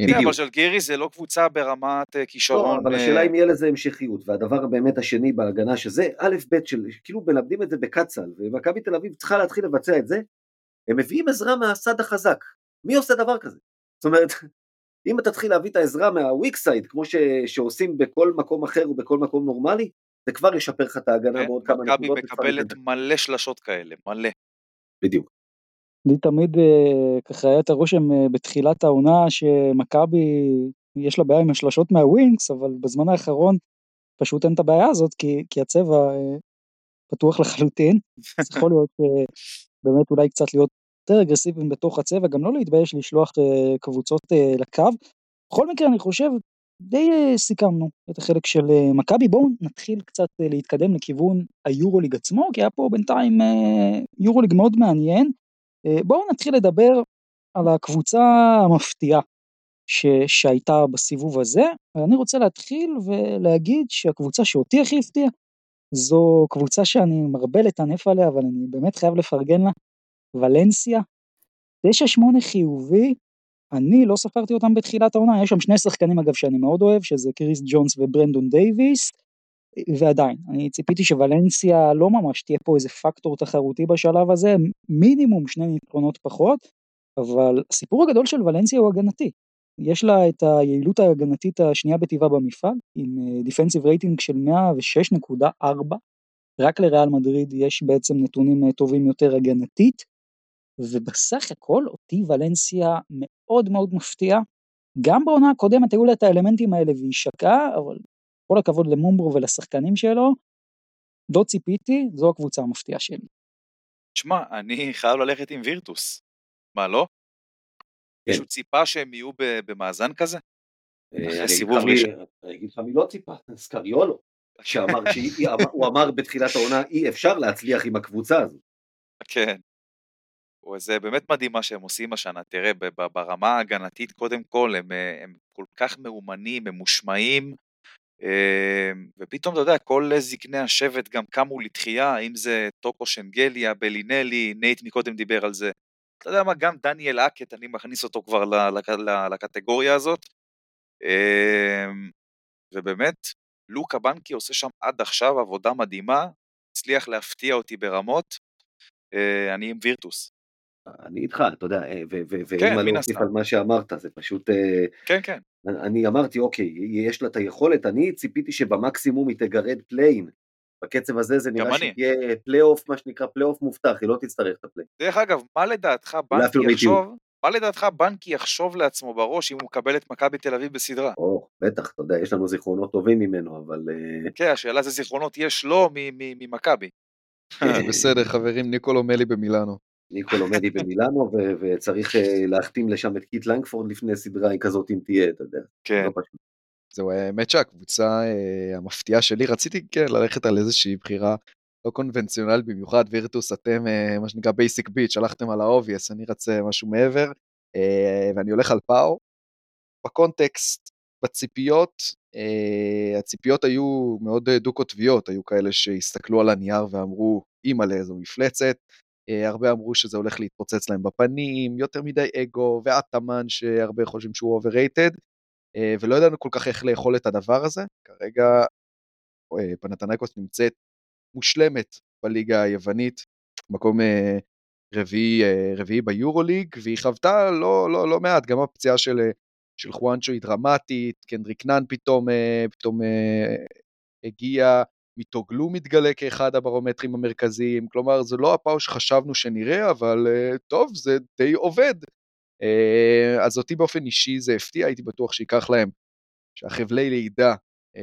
כן, אבל ז'לגיריס זה לא קבוצה ברמת אה, כישרון. לא, אבל השאלה אה, אם יהיה לזה המשכיות, והדבר באמת השני בהגנה, שזה א' ב' של, כאילו מלמדים את זה בקצ"ל, ומכבי תל אביב צריכה להתחיל לבצע את זה, הם מביאים עזרה מהסד החזק. מי עושה דבר כזה? זאת אומרת, אם אתה תתחיל להביא את העזרה מהוויק סייד, כמו ש, שעושים בכל מקום אחר ובכל מקום נורמלי, זה כבר ישפר לך את ההגנה כן, בעוד כמה נקודות. מכבי מקבלת מלא שלשות כאלה, מלא. בדיוק. לי תמיד אה, ככה היה את הרושם אה, בתחילת העונה שמכבי יש לה בעיה עם השלשות מהווינקס, אבל בזמן האחרון פשוט אין את הבעיה הזאת, כי, כי הצבע אה, פתוח לחלוטין. אז יכול להיות באמת אולי קצת להיות יותר אגרסיביים בתוך הצבע, גם לא להתבייש לשלוח uh, קבוצות uh, לקו. בכל מקרה אני חושב, די uh, סיכמנו את החלק של מכבי, בואו נתחיל קצת להתקדם לכיוון היורוליג עצמו, כי היה פה בינתיים יורוליג מאוד מעניין. בואו נתחיל לדבר על הקבוצה המפתיעה ש... שהייתה בסיבוב הזה, ואני רוצה להתחיל ולהגיד שהקבוצה שאותי הכי הפתיעה, זו קבוצה שאני מרבה לטנף עליה, אבל אני באמת חייב לפרגן לה, ולנסיה, 9-8 חיובי, אני לא ספרתי אותם בתחילת העונה, יש שם שני שחקנים אגב שאני מאוד אוהב, שזה קריס ג'ונס וברנדון דייוויס, ועדיין, אני ציפיתי שוולנסיה לא ממש תהיה פה איזה פקטור תחרותי בשלב הזה, מינימום שני ניצחונות פחות, אבל הסיפור הגדול של ולנסיה הוא הגנתי. יש לה את היעילות ההגנתית השנייה בטיבה במפעל, עם defensive rating של 106.4, רק לריאל מדריד יש בעצם נתונים אה, טובים יותר הגנתית, ובסך הכל אותי ולנסיה מאוד מאוד מפתיע. גם בעונה הקודמת היו לה את האלמנטים האלה והיא שקעה, אבל כל הכבוד למומברו ולשחקנים שלו, לא ציפיתי, זו הקבוצה המפתיעה שלי. תשמע, אני חייב ללכת עם וירטוס. מה, לא? כן. מישהו ציפה שהם יהיו במאזן כזה? אה. אני אגיד לך מי לא ציפה, סקאריולו. שאמר, הוא אמר בתחילת העונה אי אפשר להצליח עם הקבוצה הזו. כן. זה באמת מדהים מה שהם עושים השנה, תראה, ברמה ההגנתית קודם כל, הם, הם כל כך מאומנים, ממושמעים, אמ, ופתאום אתה יודע, כל זקני השבט גם קמו לתחייה, אם זה טוקו שנגליה, בלינלי, נייט מקודם דיבר על זה. אתה יודע מה, גם דניאל האקט, אני מכניס אותו כבר לקטגוריה הזאת. אמ, ובאמת, לוקה בנקי עושה שם עד עכשיו עבודה מדהימה, הצליח להפתיע אותי ברמות, אה, אני עם וירטוס. אני איתך, אתה יודע, אה, ואם כן, אני אוסיף על מה שאמרת, זה פשוט... אה, כן, כן. אני אמרתי, אוקיי, יש לה את היכולת, אני ציפיתי שבמקסימום היא תגרד play-in. בקצב הזה זה נראה שיהיה פלייאוף, מה שנקרא פלייאוף מובטח, היא לא תצטרך את ה play-in. דרך אגב, מה לדעתך בנקי יחשוב, מה לדעתך בנקי יחשוב לעצמו בראש אם הוא מקבל את מכבי תל אביב בסדרה? או, בטח, אתה יודע, יש לנו זיכרונות טובים ממנו, אבל... כן, השאלה זה זיכרונות יש לו ממכבי. בסדר, חברים, ניקולו מלי במילאנו. ניקולו מלי במילאנו, וצריך אה, להחתים לשם את קיט לנגפורד לפני סדרה כזאת אם תהיה, אתה יודע. כן. זהו, האמת שהקבוצה אה, המפתיעה שלי, רציתי כן ללכת על איזושהי בחירה לא קונבנציונלית במיוחד, וירטוס אתם אה, מה שנקרא basic bitch, שלחתם על ה obvious, אני רוצה משהו מעבר, ואני הולך על פאו. בקונטקסט, בציפיות, הציפיות היו מאוד דו-קוטביות, היו כאלה שהסתכלו על הנייר ואמרו, אימא'לה, איזו מפלצת, אה, הרבה אמרו שזה הולך להתפוצץ להם בפנים, יותר מדי אגו, ואטאמן שהרבה חושבים שהוא overrated, אה, ולא ידענו כל כך איך לאכול את הדבר הזה. כרגע אה, פנתנייקוס נמצאת מושלמת בליגה היוונית, מקום רביעי, רביעי ביורוליג, והיא חוותה לא, לא, לא מעט, גם הפציעה של, של חואנצ'ו היא דרמטית, קנדריק נאן פתאום, פתאום הגיע, מיטוגלו מתגלה כאחד הברומטרים המרכזיים, כלומר זה לא הפאו שחשבנו שנראה, אבל טוב, זה די עובד. Uh, אז אותי באופן אישי זה הפתיע, הייתי בטוח שייקח להם שהחבלי לידה uh,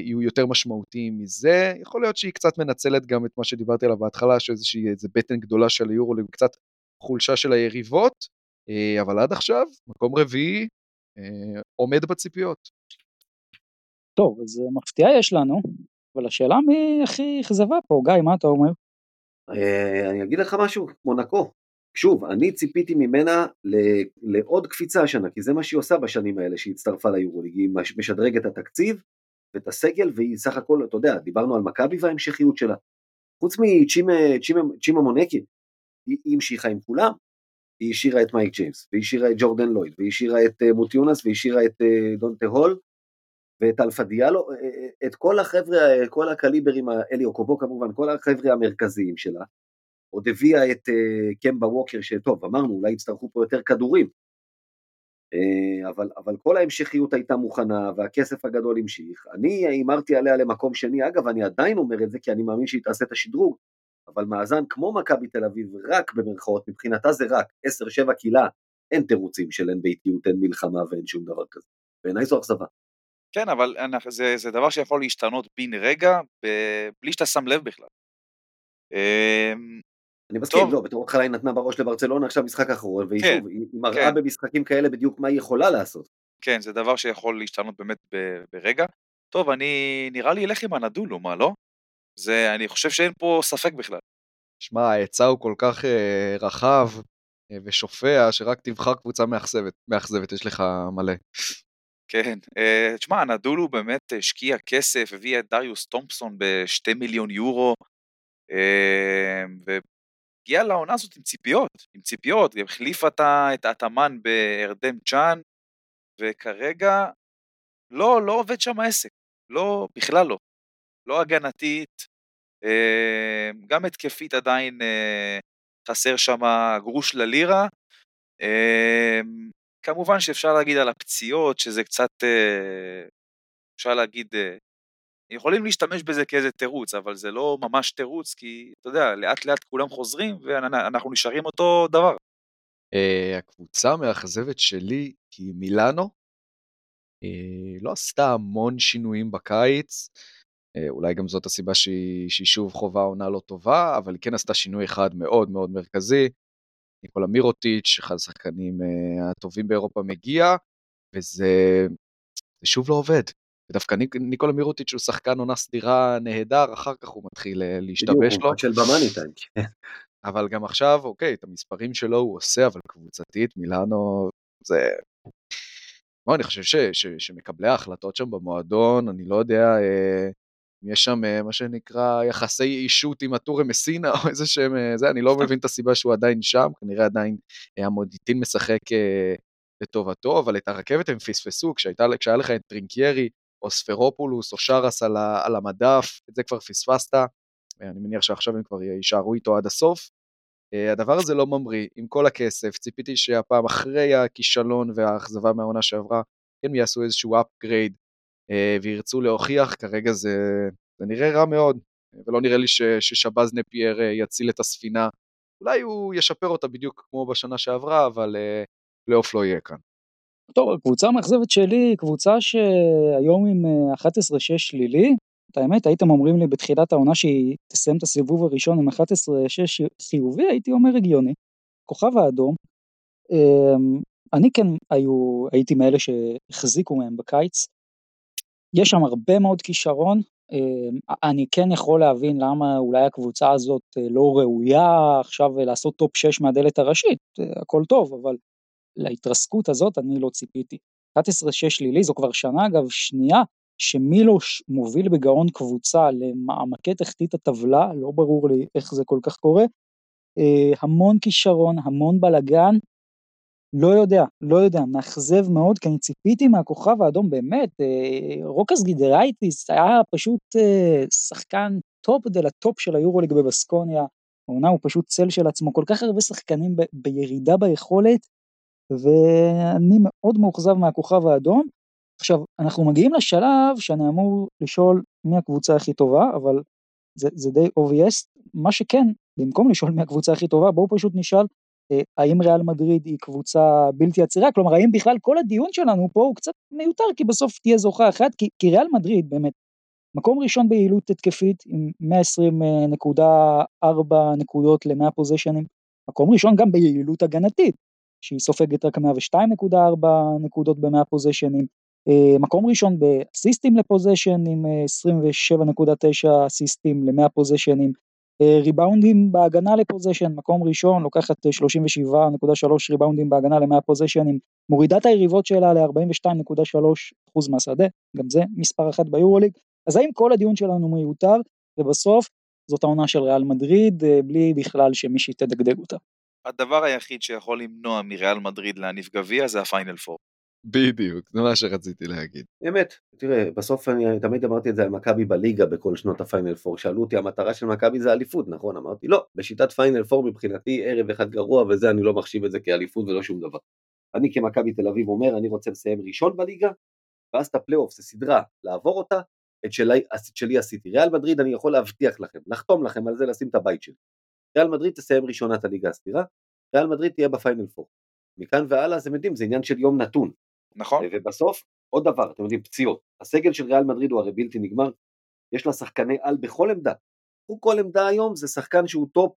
יהיו יותר משמעותיים מזה, יכול להיות שהיא קצת מנצלת גם את מה שדיברתי עליו בהתחלה, שאיזושהי איזה בטן גדולה של היורוליג, קצת חולשה של היריבות, uh, אבל עד עכשיו, מקום רביעי, עומד בציפיות. טוב, אז מפתיעה יש לנו, אבל השאלה מי הכי אכזבה פה, גיא, מה אתה אומר? אה, אני אגיד לך משהו, מונקו. שוב, אני ציפיתי ממנה לעוד קפיצה השנה, כי זה מה שהיא עושה בשנים האלה שהיא הצטרפה ליורוליג, היא משדרגת את התקציב ואת הסגל, והיא סך הכל, אתה יודע, דיברנו על מכבי וההמשכיות שלה. חוץ מצ'ימה מונקי, היא המשיכה עם כולם. היא השאירה את מייק ג'יימס, והיא השאירה את ג'ורדן לויד, והיא השאירה את אה, מוטיונס, והיא השאירה את אה, דונטה הול, ואת אלפה דיאלו, אה, את כל החבר'ה, כל הקליברים, אליו קובו כמובן, כל החבר'ה המרכזיים שלה, עוד הביאה את אה, קמבה ווקר, שטוב, אמרנו, אולי יצטרכו פה יותר כדורים, אבל, אבל כל ההמשכיות הייתה מוכנה והכסף הגדול המשיך. אני הימרתי עליה למקום שני, אגב, אני עדיין אומר את זה כי אני מאמין שהיא תעשה את השדרוג, אבל מאזן כמו מכבי תל אביב, רק במרכאות, מבחינתה זה רק 10-7 קהילה, אין תירוצים של אין ביתיות, אין מלחמה ואין שום דבר כזה. בעיניי זו אכזבה. כן, אבל זה, זה דבר שיכול להשתנות בן רגע, בלי שאתה שם לב בכלל. אני מסכים, לא, בתור התחלה היא נתנה בראש לברצלונה עכשיו משחק אחרון, והיא כן, שוב, היא מראה כן. במשחקים כאלה בדיוק מה היא יכולה לעשות. כן, זה דבר שיכול להשתנות באמת ברגע. טוב, אני נראה לי אלך עם הנדולו, מה לא? זה, אני חושב שאין פה ספק בכלל. שמע, ההיצע הוא כל כך uh, רחב uh, ושופע, שרק תבחר קבוצה מאכזבת, מאכזבת, יש לך מלא. כן, uh, תשמע, נדולו באמת השקיע כסף, הביא את דריוס תומפסון בשתי מיליון יורו, uh, הגיעה לעונה הזאת עם ציפיות, עם ציפיות, היא החליפה את האטמן בארדם צ'אן, וכרגע לא, לא עובד שם העסק, לא, בכלל לא. לא הגנתית, אה, גם התקפית עדיין אה, חסר שם גרוש ללירה. אה, כמובן שאפשר להגיד על הפציעות, שזה קצת, אפשר להגיד, יכולים להשתמש בזה כאיזה תירוץ, אבל זה לא ממש תירוץ, כי אתה יודע, לאט לאט כולם חוזרים ואנחנו נשארים אותו דבר. הקבוצה המאכזבת שלי היא מילאנו. לא עשתה המון שינויים בקיץ. אה, אולי גם זאת הסיבה שהיא, שהיא שוב חובה עונה לא טובה, אבל היא כן עשתה שינוי אחד מאוד מאוד מרכזי. ניקולה מירוטיץ', אחד השחקנים uh, הטובים באירופה מגיע, וזה שוב לא עובד. ודווקא ניק, ניקולה מירוטיץ' הוא שחקן עונה סדירה נהדר, אחר כך הוא מתחיל uh, להשתבש לו. של במאני טיים. כן. אבל גם עכשיו, אוקיי, את המספרים שלו הוא עושה, אבל קבוצתית, מילאנו, זה... בוא, אני חושב ש, ש, שמקבלי ההחלטות שם במועדון, אני לא יודע, אה, יש שם אה, מה שנקרא יחסי אישות עם הטורי מסינה או איזה שהם, אה, זה, אני לא מבין את הסיבה שהוא עדיין שם, כנראה עדיין אה, המודיטין משחק לטובתו, אבל את הרכבת הם פספסו, כשהייתה, כשהיה לך את טרינקיירי או ספרופולוס או שרס על, על המדף, את זה כבר פספסת, אני מניח שעכשיו הם כבר יישארו איתו עד הסוף. הדבר הזה לא ממריא, עם כל הכסף, ציפיתי שהפעם אחרי הכישלון והאכזבה מהעונה שעברה, כן יעשו איזשהו upgrade אה, וירצו להוכיח, כרגע זה, זה נראה רע מאוד, ולא נראה לי ש, ששבאז נפייר אה, יציל את הספינה. אולי הוא ישפר אותה בדיוק כמו בשנה שעברה, אבל אה, פלייאוף לא יהיה כאן. טוב, הקבוצה המאכזבת שלי קבוצה שהיום עם 11-6 שלילי. את האמת, הייתם אומרים לי בתחילת העונה שהיא תסיים את הסיבוב הראשון עם 11-6 חיובי, הייתי אומר הגיוני. כוכב האדום. אמ, אני כן היו, הייתי מאלה שהחזיקו מהם בקיץ. יש שם הרבה מאוד כישרון, אה, אני כן יכול להבין למה אולי הקבוצה הזאת אה, לא ראויה עכשיו לעשות טופ 6 מהדלת הראשית, אה, הכל טוב, אבל להתרסקות הזאת אני לא ציפיתי. 11-6 שלילי זו כבר שנה אגב שנייה שמילוש מוביל בגאון קבוצה למעמקי תחתית הטבלה, לא ברור לי איך זה כל כך קורה. המון כישרון, המון בלאגן, לא יודע, לא יודע, מאכזב מאוד, כי אני ציפיתי מהכוכב האדום באמת, אה, רוקאס גידרייטיס היה פשוט אה, שחקן טופ דה לה טופ של היורוליג בבסקוניה, העונה הוא פשוט צל של עצמו, כל כך הרבה שחקנים ב- בירידה ביכולת, ואני מאוד מאוכזב מהכוכב האדום. עכשיו, אנחנו מגיעים לשלב שאני אמור לשאול מי הקבוצה הכי טובה, אבל זה, זה די obvious, מה שכן, במקום לשאול מי הקבוצה הכי טובה, בואו פשוט נשאל אה, האם ריאל מדריד היא קבוצה בלתי עצירה, כלומר האם בכלל כל הדיון שלנו פה הוא קצת מיותר כי בסוף תהיה זוכה אחת, כי, כי ריאל מדריד באמת, מקום ראשון ביעילות התקפית עם 120.4 נקודות ל-100 פוזיישנים, מקום ראשון גם ביעילות הגנתית, שהיא סופגת רק 102.4 נקודות ב-100 פוזיישנים, אה, מקום ראשון באסיסטים לפוזיישן עם 27.9 אסיסטים ל-100 פוזיישנים, אה, ריבאונדים בהגנה לפוזיישן, מקום ראשון, לוקחת 37.3 ריבאונדים בהגנה ל-100 פוזיישנים, מורידה את היריבות שלה ל-42.3% מהשדה, גם זה מספר אחת ביורוליג, אז האם כל הדיון שלנו מיותר, ובסוף זאת העונה של ריאל מדריד, אה, בלי בכלל שמישהי תדגדג אותה. הדבר היחיד שיכול למנוע מריאל מדריד להניף גביע זה הפיינל פור. בדיוק, זה מה שרציתי להגיד. אמת, תראה, בסוף אני תמיד אמרתי את זה על מכבי בליגה בכל שנות הפיינל פור, שאלו אותי המטרה של מכבי זה אליפות, נכון? אמרתי לא, בשיטת פיינל פור מבחינתי ערב אחד גרוע וזה אני לא מחשיב את זה כאליפות ולא שום דבר. אני כמכבי תל אביב אומר אני רוצה לסיים ראשון בליגה, ואז את הפלייאוף זה סדרה לעבור אותה, את שלי, את שלי עשיתי. ריאל מדריד אני יכול להבטיח לכם, לחתום לכם על זה לשים את הבית שלי. ריאל מדריד תסיים ראשונה את הליגה הסדירה, ריאל מדריד תהיה בפיינל פור. מכאן והלאה אתם יודעים זה עניין של יום נתון, נכון. ובסוף, עוד דבר, אתם יודעים, פציעות. הסגל של ריאל מדריד הוא הרי בלתי נגמר, יש לה שחקני על בכל עמדה. הוא כל עמדה היום זה שחקן שהוא טופ,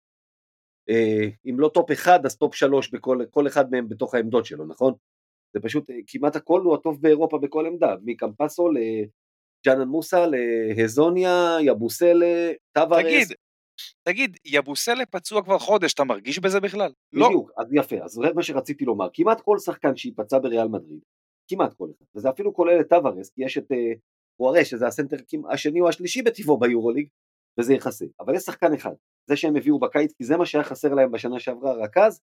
אה, אם לא טופ אחד אז טופ שלוש בכל אחד מהם בתוך העמדות שלו, נכון? זה פשוט, אה, כמעט הכל הוא הטוב באירופה בכל עמדה, מקמפסו לג'אנן מוסה, להזוניה, יבוסלה, טווארס. תגיד, תגיד, יבוסלה פצוע כבר חודש, אתה מרגיש בזה בכלל? לא. בדיוק. אז יפה, אז זה מה שרציתי לומר, כמעט כל שחקן שייפצע בריאל מדריד, כמעט כל אחד, וזה אפילו כולל את טווארס, כי יש את פוארייה, אה, שזה הסנטר השני או השלישי בטיבו ביורוליג, וזה יכסה, אבל יש שחקן אחד, זה שהם הביאו בקיץ, כי זה מה שהיה חסר להם בשנה שעברה, רכז,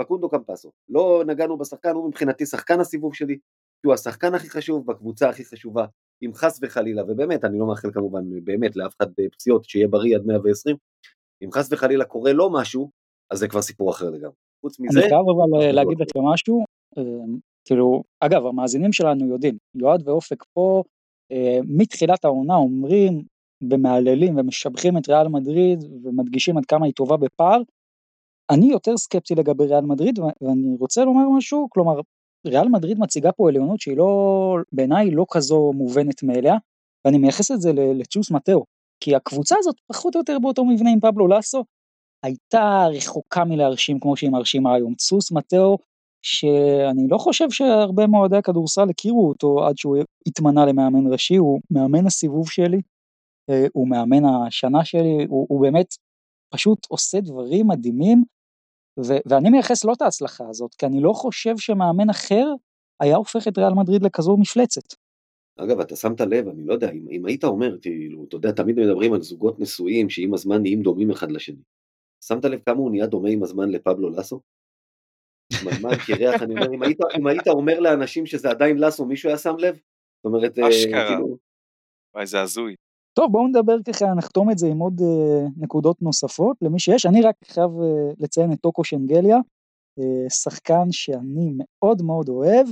פקונדו קמפסו. לא נגענו בשחקן, הוא מבחינתי שחקן הסיבוב שלי, כי הוא השחקן הכי חשוב בקבוצה הכי חשובה, אם חס וחלילה, ובאמת, אני לא מאחל כמובן באמת לאף אחד פציעות, שיהיה בריא עד 120, אם חס וחלילה קורה לו משהו, אז זה כבר סיפור אחר לגמרי. חוץ מזה... אני חייב אבל אה, להגיד לכם משהו, אה, כאילו, אגב, המאזינים שלנו יודעים, יועד ואופק פה, אה, מתחילת העונה אומרים ומהללים ומשבחים את ריאל מדריד ומדגישים עד כמה היא טובה בפער. אני יותר סקפטי לגבי ריאל מדריד ואני רוצה לומר משהו, כלומר, ריאל מדריד מציגה פה עליונות שהיא לא, בעיניי לא כזו מובנת מאליה, ואני מייחס את זה לצ'וס מטאו, כי הקבוצה הזאת פחות או יותר באותו מבנה עם פבלו לסו, הייתה רחוקה מלהרשים כמו שהיא מרשימה היום. צוס מטאו, שאני לא חושב שהרבה מאוהדי הכדורסל הכירו אותו עד שהוא התמנה למאמן ראשי, הוא מאמן הסיבוב שלי, אה, הוא מאמן השנה שלי, הוא, הוא באמת פשוט עושה דברים מדהימים, ו- ואני מייחס לא את ההצלחה הזאת, כי אני לא חושב שמאמן אחר היה הופך את ריאל מדריד לכזו מפלצת. אגב, אתה שמת לב, אני לא יודע, אם, אם היית אומר, כאילו, אתה יודע, תמיד מדברים על זוגות נשואים שעם הזמן נהיים דומים אחד לשני. שמת לב כמה הוא נהיה דומה עם הזמן לפבלו לסו? מה קירח, אני אומר, אם היית, אם היית אומר לאנשים שזה עדיין לסו, מישהו היה שם לב? זאת אומרת, אה, אשכרה. כאילו... וואי, זה הזוי. טוב, בואו נדבר ככה, נחתום את זה עם עוד uh, נקודות נוספות למי שיש. אני רק חייב uh, לציין את טוקו שנגליה, uh, שחקן שאני מאוד מאוד אוהב.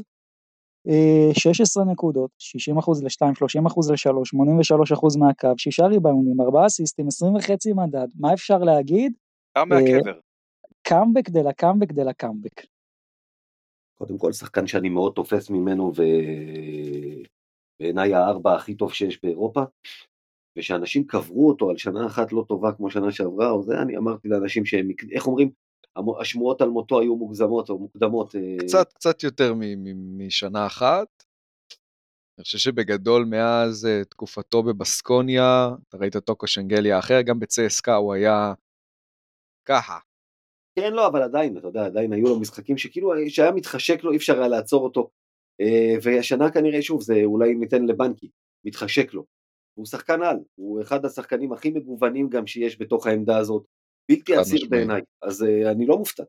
uh, 16 נקודות, 60 אחוז ל-2, 30 אחוז ל-3, 83 אחוז מהקו, 6 ריבאונים, 4 אסיסטים, 20 וחצי מדד, מה אפשר להגיד? קם מהקבר. קאמבק דה לה קאמבק דה לה קאמבק. קודם כל שחקן שאני מאוד תופס ממנו ובעיניי הארבע הכי טוב שיש באירופה. ושאנשים קברו אותו על שנה אחת לא טובה כמו שנה שעברה, או זה, אני אמרתי לאנשים שהם, איך אומרים, השמועות על מותו היו מוגזמות או מוקדמות. אה, קצת, קצת יותר משנה אחת. אני חושב שבגדול מאז אה, תקופתו בבסקוניה, אתה ראית טוקו שנגליה אחר, גם בצסקה הוא היה ככה. כן, לא, אבל עדיין, אתה יודע, עדיין היו לו משחקים שכאילו, שהיה מתחשק לו, אי אפשר היה לעצור אותו. אה, והשנה כנראה, שוב, זה אולי ניתן לבנקי, מתחשק לו. הוא שחקן על, הוא אחד השחקנים הכי מגוונים גם שיש בתוך העמדה הזאת, בלתי עציר בעיניי, אז uh, אני לא מופתע.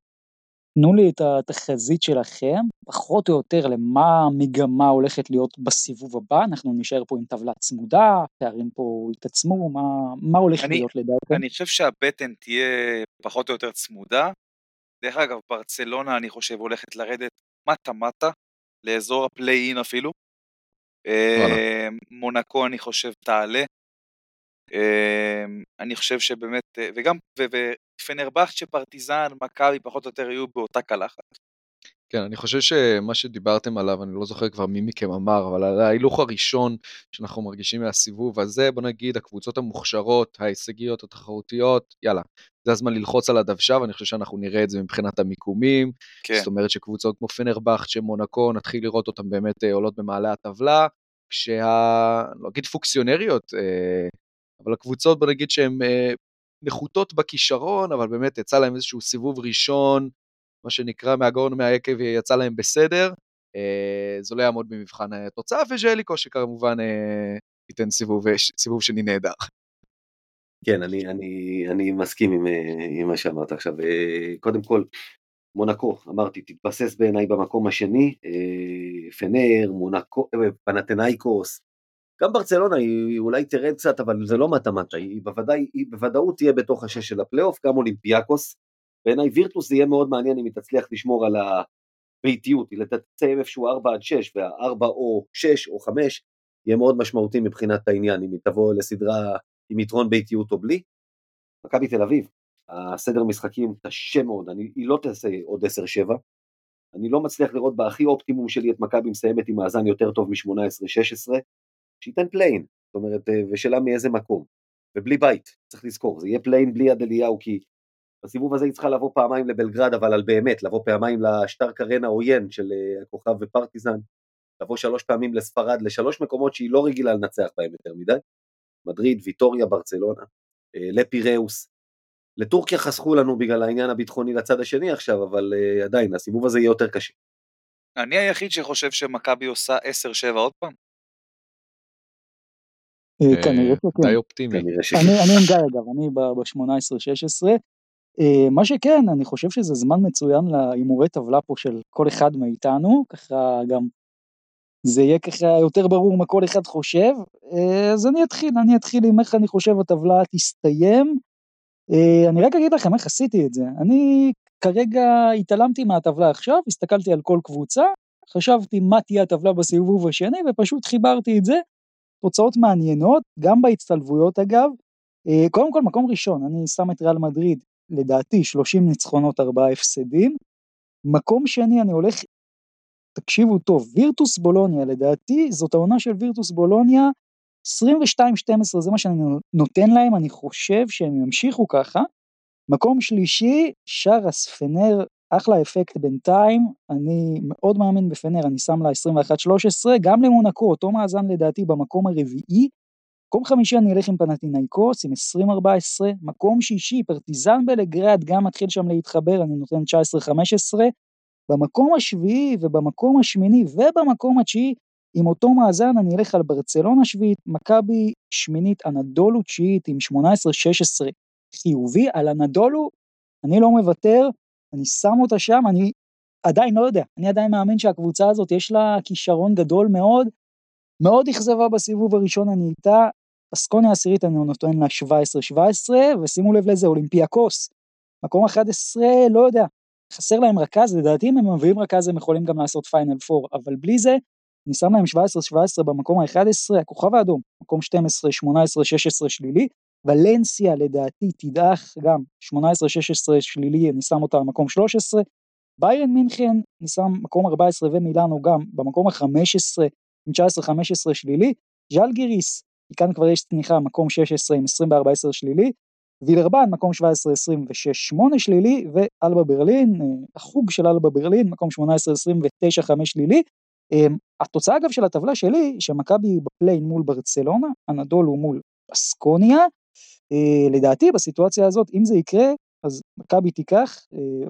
תנו לי את התחזית שלכם, פחות או יותר למה המגמה הולכת להיות בסיבוב הבא, אנחנו נשאר פה עם טבלה צמודה, פערים פה יתעצמו, מה, מה הולך אני, להיות לדעתכם? אני חושב שהבטן תהיה פחות או יותר צמודה. דרך אגב, ברצלונה אני חושב הולכת לרדת מטה-מטה, לאזור הפליי-אין אפילו. אה, מונקו אני חושב תעלה. אה, אני חושב שבאמת, אה, וגם, ופנרבכצ'ה, פרטיזן, מכבי פחות או יותר יהיו באותה קלחת. כן, אני חושב שמה שדיברתם עליו, אני לא זוכר כבר מי מכם אמר, אבל על ההילוך הראשון שאנחנו מרגישים מהסיבוב הזה, בוא נגיד, הקבוצות המוכשרות, ההישגיות, התחרותיות, יאללה, זה הזמן ללחוץ על הדוושה, ואני חושב שאנחנו נראה את זה מבחינת המיקומים. כן. זאת אומרת שקבוצות כמו פנרבכט, שמונקו, נתחיל לראות אותן באמת אה, עולות במעלה הטבלה, כשה... לא אגיד פוקסיונריות, אה, אבל הקבוצות, בוא נגיד שהן אה, נחותות בכישרון, אבל באמת יצא להם איזשהו סיבוב ראשון, מה שנקרא מהגאון ומהיקב יצא להם בסדר. זה לא יעמוד במבחן התוצאה, וז'ליקו שכמובן ייתן סיבוב, סיבוב שני נהדר. כן, אני, אני, אני מסכים עם, עם מה שאמרת עכשיו. קודם כל, מונקו, אמרתי, תתבסס בעיניי במקום השני, פנר, מונקו, פנתנאיקוס, גם ברצלונה היא אולי תרד קצת, אבל זה לא מטה-מטה, היא, בוודאי, היא בוודאות תהיה בתוך השש של הפלייאוף, גם אולימפיאקוס. בעיניי וירטוס זה יהיה מאוד מעניין אם היא תצליח לשמור על הביתיות, היא תצא איפשהו 4 עד 6, וה-4 או 6 או 5 יהיה מאוד משמעותי מבחינת העניין, אם היא תבוא לסדרה עם יתרון ביתיות או בלי. מכבי תל אביב, הסדר משחקים קשה מאוד, אני, היא לא תעשה עוד 10-7, אני לא מצליח לראות בהכי אופטימי שלי את מכבי מסיימת עם מאזן יותר טוב מ-18-16, שייתן play-in, זאת אומרת, אה, ושאלה מאיזה מקום, ובלי בית, צריך לזכור, זה יהיה play-in בלי יד אליהו, כי בסיבוב הזה היא צריכה לבוא פעמיים לבלגרד, אבל על באמת, לבוא פעמיים לשטארק ארנה העוין של אה, הכוכב ופרטיזן, לבוא שלוש פעמים לספרד, לשלוש מקומות שהיא לא רגילה לנצח בהם יותר מדי, מדריד, ויטוריה, ברצלונה, אה, לפיראוס. לטורקיה חסכו לנו בגלל העניין הביטחוני לצד השני עכשיו, אבל uh, עדיין, הסיבוב הזה יהיה יותר קשה. אני היחיד שחושב שמכבי עושה 10-7 עוד פעם. אה, כנראה שכן. די אופטימי. אני עם גיא אגב, אני ב-18-16. מה שכן, אני חושב שזה זמן מצוין להימורי טבלה פה של כל אחד מאיתנו, ככה גם זה יהיה ככה יותר ברור מה כל אחד חושב. אה, אז אני אתחיל, אני אתחיל עם איך אני חושב הטבלה תסתיים. אה, אני רק אגיד לכם איך עשיתי את זה. אני כרגע התעלמתי מהטבלה עכשיו, הסתכלתי על כל קבוצה, חשבתי מה תהיה הטבלה בסיבוב השני ופשוט חיברתי את זה. תוצאות מעניינות, גם בהצטלבויות אגב. אה, קודם כל מקום ראשון, אני שם את ריאל מדריד, לדעתי 30 ניצחונות 4 הפסדים. מקום שני אני הולך, תקשיבו טוב, וירטוס בולוניה, לדעתי זאת העונה של וירטוס בולוניה, 22-12 זה מה שאני נותן להם, אני חושב שהם ימשיכו ככה. מקום שלישי, שרס פנר, אחלה אפקט בינתיים, אני מאוד מאמין בפנר, אני שם לה 21-13, גם למונקו, אותו מאזן לדעתי במקום הרביעי. מקום חמישי אני אלך עם פנטינאיקוס עם 20-14, מקום שישי פרטיזן בלגרד גם מתחיל שם להתחבר, אני נותן 19-15. במקום השביעי ובמקום השמיני ובמקום התשיעי עם אותו מאזן אני אלך על ברצלונה שביעית, מכבי שמינית, אנדולו תשיעית עם 18-16 חיובי, על אנדולו אני לא מוותר, אני שם אותה שם, אני עדיין לא יודע, אני עדיין מאמין שהקבוצה הזאת יש לה כישרון גדול מאוד, מאוד אכזבה בסיבוב הראשון אני איתה, בסקוניה עשירית אני נותן לה 17-17, ושימו לב לאיזה אולימפיאקוס, מקום 11, לא יודע, חסר להם רכז, לדעתי אם הם מביאים רכז הם יכולים גם לעשות פיינל 4, אבל בלי זה, אני שם להם 17-17 במקום ה-11, הכוכב האדום, מקום 12, 18, 16 שלילי, ולנסיה לדעתי תדעך גם 18-16 שלילי, אני שם אותה במקום 13, ביירן מינכן, אני שם מקום 14 ומילאנו גם במקום ה-15 עם 19-15 שלילי, ז'לגיריס, כאן כבר יש צניחה, מקום 16 עם 24-10 שלילי, וילרבן, מקום 17-26-8 שלילי, ואלבה ברלין, אה, החוג של אלבה ברלין, מקום 18-29-5 שלילי. אה, התוצאה אגב של הטבלה שלי, שמכבי בפליין מול ברצלונה, אנדולו מול אסקוניה, אה, לדעתי בסיטואציה הזאת, אם זה יקרה, אז מכבי תיקח,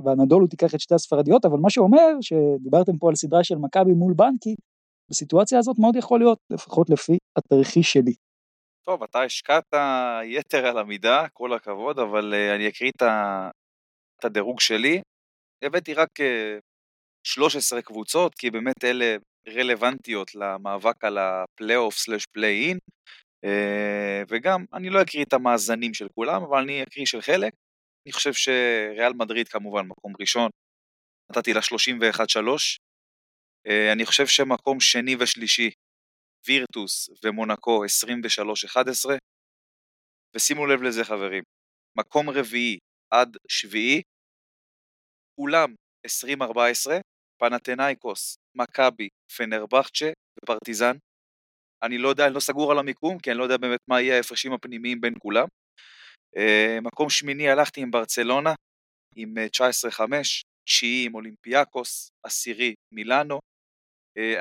ואנדולו תיקח את שתי הספרדיות, אבל מה שאומר, שדיברתם פה על סדרה של מכבי מול בנקי, בסיטואציה הזאת מאוד יכול להיות, לפחות לפי התרחיש שלי. טוב, אתה השקעת יתר על המידה, כל הכבוד, אבל אה, אני אקריא את הדירוג שלי. הבאתי רק uh, אה, 13 קבוצות, כי באמת אלה רלוונטיות למאבק על הפלייאוף slash play-in, וגם, אני לא אקריא את המאזנים של כולם, אבל אני אקריא של חלק. אני חושב שריאל מדריד כמובן מקום ראשון, נתתי לה 31-3. Uh, אני חושב שמקום שני ושלישי וירטוס ומונקו 23-11, ושימו לב לזה חברים, מקום רביעי עד שביעי, כולם 20-14, פנתנאיקוס, מכבי, פנרבכצ'ה ופרטיזן. אני לא יודע, אני לא סגור על המיקום, כי אני לא יודע באמת מה יהיה ההפרשים הפנימיים בין כולם. Uh, מקום שמיני הלכתי עם ברצלונה, עם 19-5, אה, תשיעי עם אולימפיאקוס, עשירי מילאנו,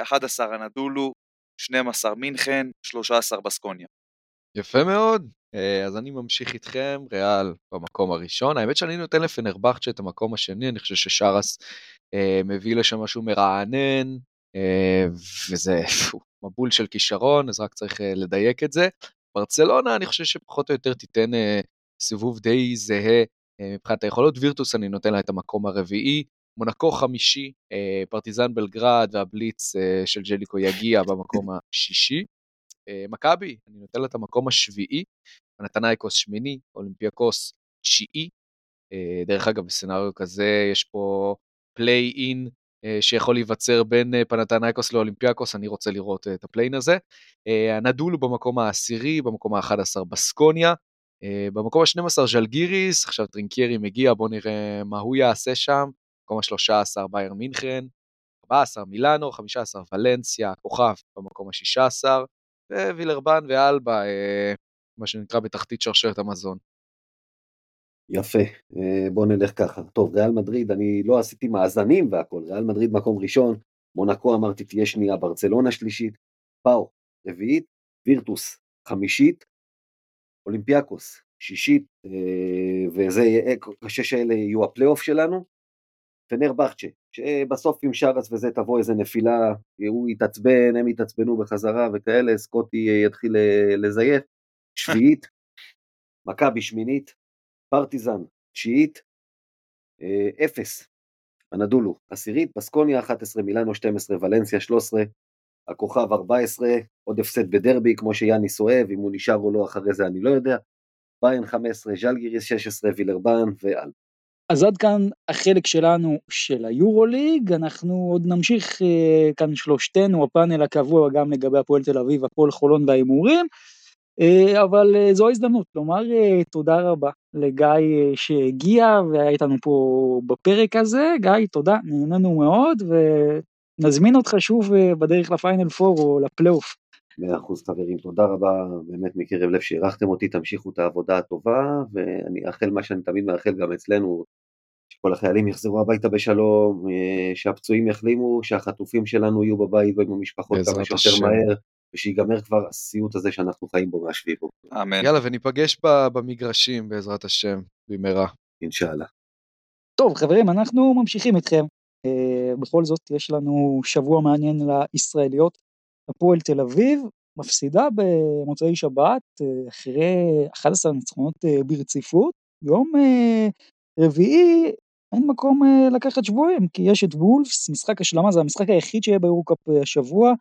11 אה, אנדולו, 12 מינכן, 13 בסקוניה. יפה מאוד. אה, אז אני ממשיך איתכם, ריאל במקום הראשון. האמת שאני נותן לפנרבכצ'ה את המקום השני, אני חושב ששרס אה, מביא לשם משהו מרענן, אה, וזה מבול של כישרון, אז רק צריך לדייק את זה. ברצלונה, אני חושב שפחות או יותר תיתן סיבוב די זהה מבחינת היכולות. וירטוס אני נותן לה את המקום הרביעי, מונקו חמישי, אה, פרטיזן בלגרד והבליץ אה, של ג'ליקו יגיע במקום השישי. אה, מכבי, אני נותן לה את המקום השביעי, פנתנייקוס שמיני, אולימפיאקוס תשיעי. דרך אגב, ב scenario כזה יש פה play-in שיכול להיווצר בין פנתנייקוס לאולימפיאקוס, אני רוצה לראות את ה play-in הזה. אנדולו במקום העשירי, במקום ה-11 בסקוניה. במקום ה-12 ז'לגיריס, עכשיו טרינקיירי מגיע, בואו נראה מה הוא יעשה שם. במקום ה-13 ביירן מינכן, 14 מילאנו, 15 ולנסיה, כוכב במקום ה-16, ווילרבן ואלבה, אה, מה שנקרא בתחתית שרשרת המזון. יפה, אה, בוא נלך ככה. טוב, ריאל מדריד, אני לא עשיתי מאזנים והכל, ריאל מדריד מקום ראשון, מונקו אמרתי תהיה שנייה, ברצלונה שלישית, פאו רביעית, וירטוס חמישית, אולימפיאקוס שישית, אה, וזה, השש האלה יהיו הפלייאוף שלנו, פנרבכצ'ה שבסוף עם שרס וזה תבוא איזה נפילה, הוא יתעצבן, הם יתעצבנו בחזרה וכאלה, סקוטי יתחיל לזייף. שביעית, מכבי שמינית, פרטיזן תשיעית, אה, אפס, הנדולו עשירית, בסקוניה 11, מילאנו 12, ולנסיה 13, הכוכב 14, עוד הפסד בדרבי כמו שיאניס אוהב, אם הוא נשאר או לא אחרי זה אני לא יודע, ביין 15, ז'לגיריס 16, וילרבן ואל. אז עד כאן החלק שלנו של היורוליג, אנחנו עוד נמשיך אה, כאן שלושתנו, הפאנל הקבוע גם לגבי הפועל תל אביב, הפועל חולון וההימורים, אה, אבל אה, זו ההזדמנות לומר תודה רבה לגיא שהגיע והיה איתנו פה בפרק הזה, גיא תודה, נהנינו מאוד ונזמין אותך שוב בדרך לפיינל פור או לפלייאוף. מאה אחוז חברים, תודה רבה באמת מקרב לב שאירחתם אותי, תמשיכו את העבודה הטובה, ואני אאחל מה שאני תמיד מאחל גם אצלנו, שכל החיילים יחזרו הביתה בשלום, אה, שהפצועים יחלימו, שהחטופים שלנו יהיו בבית ועם המשפחות כמה שיותר מהר, ושיגמר כבר הסיוט הזה שאנחנו חיים בו מהשביעי בו. אמן. יאללה, וניפגש במגרשים בעזרת השם, במהרה. אינשאללה. טוב חברים, אנחנו ממשיכים איתכם. Uh, בכל זאת יש לנו שבוע מעניין לישראליות. הפועל תל אביב מפסידה במוצאי שבת uh, אחרי 11 ניצחונות ברציפות. יום רביעי אין מקום uh, לקחת שבויים, כי יש את וולפס, משחק השלמה, זה המשחק היחיד שיהיה ביורוקאפ השבוע.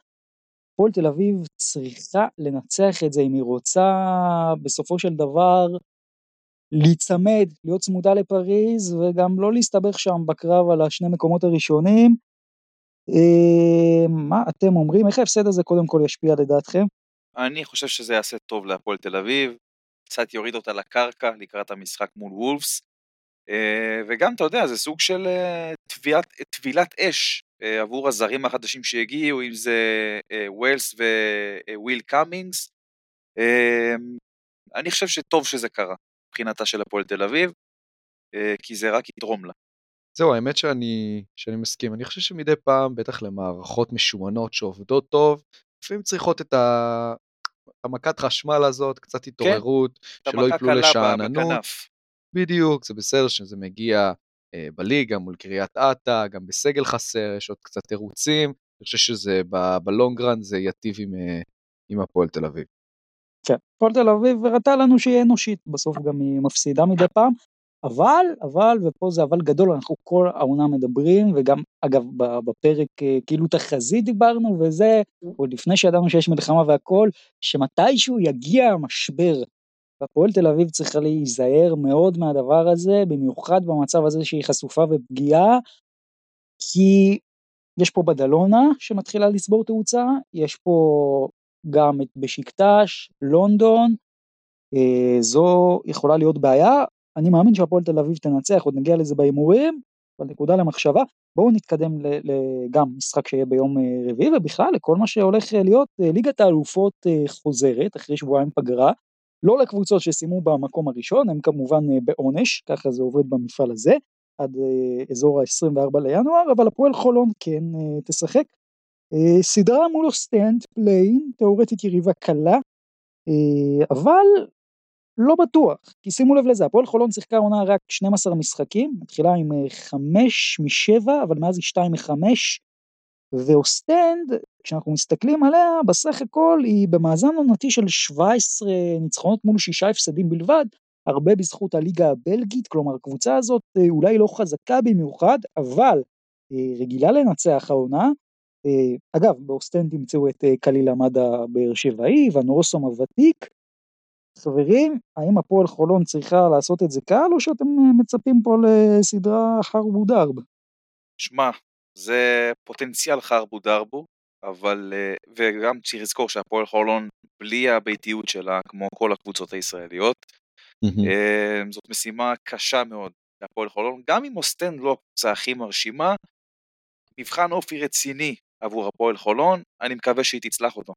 הפועל תל אביב צריכה לנצח את זה אם היא רוצה בסופו של דבר להיצמד, להיות צמודה לפריז וגם לא להסתבך שם בקרב על השני מקומות הראשונים. אה, מה אתם אומרים? איך ההפסד הזה קודם כל ישפיע לדעתכם? אני חושב שזה יעשה טוב להפועל תל אביב, קצת יוריד אותה לקרקע לקראת המשחק מול וולפס, אה, וגם אתה יודע זה סוג של אה, טבילת אש עבור הזרים החדשים שהגיעו, אם זה וויליס, וויל קאמינגס. אני חושב שטוב שזה קרה. מבחינתה של הפועל תל אביב, אה, כי זה רק יתרום לה. זהו, האמת שאני, שאני מסכים. אני חושב שמדי פעם, בטח למערכות משומנות שעובדות טוב, לפעמים צריכות את ה... המכת חשמל הזאת, קצת כן, התעוררות, כן, שלא ייפלו לשאננות. בדיוק, זה בסדר שזה מגיע אה, בליגה מול קריית אתא, גם בסגל חסר, יש עוד קצת תירוצים. אני חושב שזה בלונגרן זה ייטיב עם, אה, עם הפועל תל אביב. כן, הפועל תל אביב הראתה לנו שהיא אנושית, בסוף גם היא מפסידה מדי פעם, אבל, אבל, ופה זה אבל גדול, אנחנו כל העונה מדברים, וגם, אגב, בפרק אה, כאילו תחזית דיברנו, וזה, עוד לפני שידענו שיש מלחמה והכל, שמתישהו יגיע המשבר. והפועל תל אביב צריכה להיזהר מאוד מהדבר הזה, במיוחד במצב הזה שהיא חשופה ופגיעה, כי יש פה בדלונה שמתחילה לצבור תאוצה, יש פה גם בשקטש, לונדון, אה, זו יכולה להיות בעיה. אני מאמין שהפועל תל אביב תנצח, עוד נגיע לזה בהימורים, אבל נקודה למחשבה. בואו נתקדם גם משחק שיהיה ביום אה, רביעי, ובכלל לכל מה שהולך אה, להיות ליגת האלופות חוזרת אחרי שבועיים פגרה. לא לקבוצות שסיימו במקום הראשון, הם כמובן בעונש, ככה זה עובד במפעל הזה, עד אזור ה-24 לינואר, אבל הפועל חולון כן תשחק. אה, סדרה מול אוסטנד, play-in, תאורטית יריבה קלה, אה, אבל לא בטוח, כי שימו לב לזה, הפועל חולון שיחקה עונה רק 12 משחקים, מתחילה עם 5 מ-7, אבל מאז היא 2 מ-5, ואוסטנד, כשאנחנו מסתכלים עליה, בסך הכל היא במאזן עונתי של 17 ניצחונות מול 6 הפסדים בלבד, הרבה בזכות הליגה הבלגית, כלומר הקבוצה הזאת אה, אולי לא חזקה במיוחד, אבל רגילה לנצח העונה, אה, אגב, באוסטנד תמצאו את אה, חליל אחמד הבאר שבעי והנורסום הוותיק. חברים, האם הפועל חולון צריכה לעשות את זה קל, או שאתם אה, מצפים פה לסדרה חרבו דרבו? שמע, זה פוטנציאל חרבו דרבו, אבל, וגם צריך לזכור שהפועל חולון, בלי הביתיות שלה, כמו כל הקבוצות הישראליות, זאת משימה קשה מאוד להפועל חולון, גם אם אוסטנד לא הקבוצה הכי מרשימה, מבחן אופי רציני עבור הפועל חולון, אני מקווה שהיא תצלח אותו.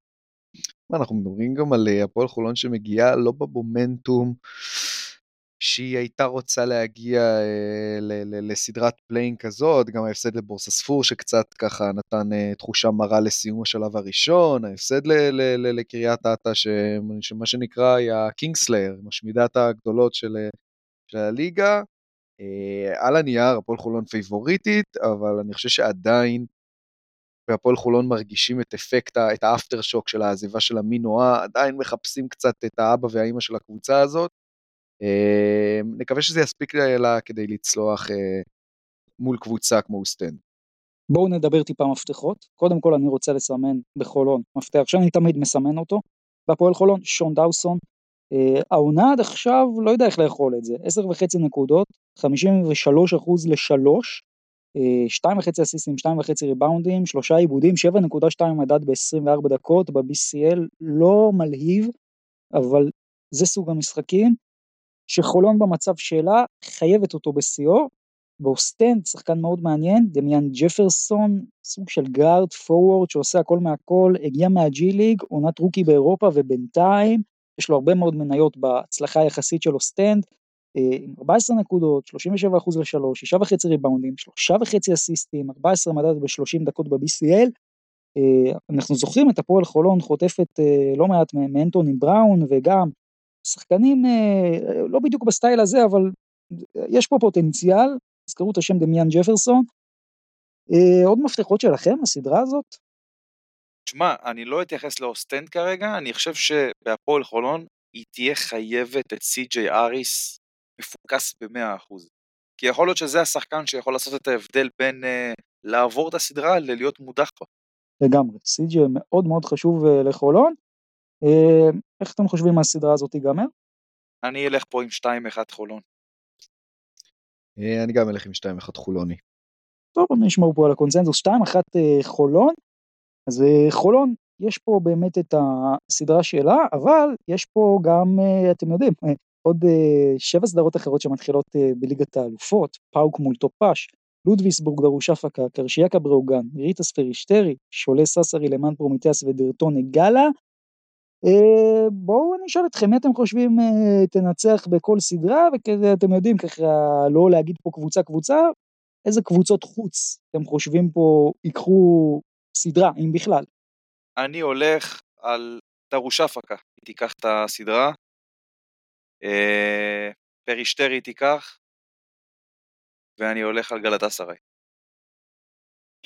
אנחנו מדברים גם על אה, הפועל חולון שמגיעה לא במומנטום שהיא הייתה רוצה להגיע אה, לסדרת play-in כזאת, גם ההפסד לבורסהספור שקצת ככה נתן אה, תחושה מרה לסיום השלב הראשון, ההפסד לקריית אתא שמה שנקרא היא ה kingslayer, משמידת הגדולות של, של הליגה, אה, על הנייר הפועל חולון פייבוריטית, אבל אני חושב שעדיין והפועל חולון מרגישים את אפקט, את ה aftershock של העזיבה של המינואה, עדיין מחפשים קצת את האבא והאימא של הקבוצה הזאת. אה, נקווה שזה יספיק לה כדי לצלוח אה, מול קבוצה כמו אוסטן. בואו נדבר טיפה מפתחות. קודם כל אני רוצה לסמן בחולון מפתח שאני תמיד מסמן אותו. בהפועל חולון, שון דאוסון. אה, העונה עד עכשיו לא יודע איך לאכול את זה. עשר וחצי נקודות, 53 אחוז לשלוש, שתיים וחצי אסיסטים, שתיים וחצי ריבאונדים, שלושה עיבודים, 7.2 מדד ב-24 דקות, ב-BCL לא מלהיב, אבל זה סוג המשחקים שחולון במצב שלה חייבת אותו בשיאו. באוסטנד שחקן מאוד מעניין, דמיאן ג'פרסון, סוג של גארד פורוורד שעושה הכל מהכל, הגיע מהג'י ליג, עונת רוקי באירופה ובינתיים יש לו הרבה מאוד מניות בהצלחה היחסית של אוסטנד, אה, עם 14 נקודות, 37% ל-3, 6.5 ריבאונדים, 3.5 אסיסטים, 14 מדד ב-30 דקות ב-BCL. אה, אנחנו זוכרים את הפועל חולון חוטפת אה, לא מעט מאנטוני בראון וגם שחקנים לא בדיוק בסטייל הזה, אבל יש פה פוטנציאל, תזכרו את השם דמיאן ג'פרסון. עוד מפתחות שלכם, הסדרה הזאת? שמע, אני לא אתייחס לאוסטנד כרגע, אני חושב שבהפועל חולון היא תהיה חייבת את סי.ג'יי האריס מפוקס ב-100%. כי יכול להיות שזה השחקן שיכול לעשות את ההבדל בין אה, לעבור את הסדרה ללהיות מודח פה. לגמרי, סי.ג'יי מאוד מאוד חשוב uh, לחולון. Uh, איך אתם חושבים מה הסדרה הזאת תיגמר? אני אלך פה עם 2-1 חולון. אני גם אלך עם 2-1 חולוני. טוב, אני אשמור פה על הקונצנזוס. 2-1 חולון. אז חולון יש פה באמת את הסדרה שלה, אבל יש פה גם, אה, אתם יודעים, אה, עוד אה, שבע סדרות אחרות שמתחילות בליגת האלופות, פאוק מול טופש, לודוויסבורג דרושאפקה, קרשיאקה בראוגן, ריטס פריסטרי, שולה ססרי למאן פרומיטיאס דרטונה גאלה. בואו אני אשאל אתכם, מי אתם חושבים תנצח בכל סדרה, וכזה אתם יודעים ככה לא להגיד פה קבוצה קבוצה, איזה קבוצות חוץ אתם חושבים פה ייקחו סדרה, אם בכלל? אני הולך על דרושאפקה, היא תיקח את הסדרה. אה, פרישטרי תיקח, ואני הולך על גלתה סראי.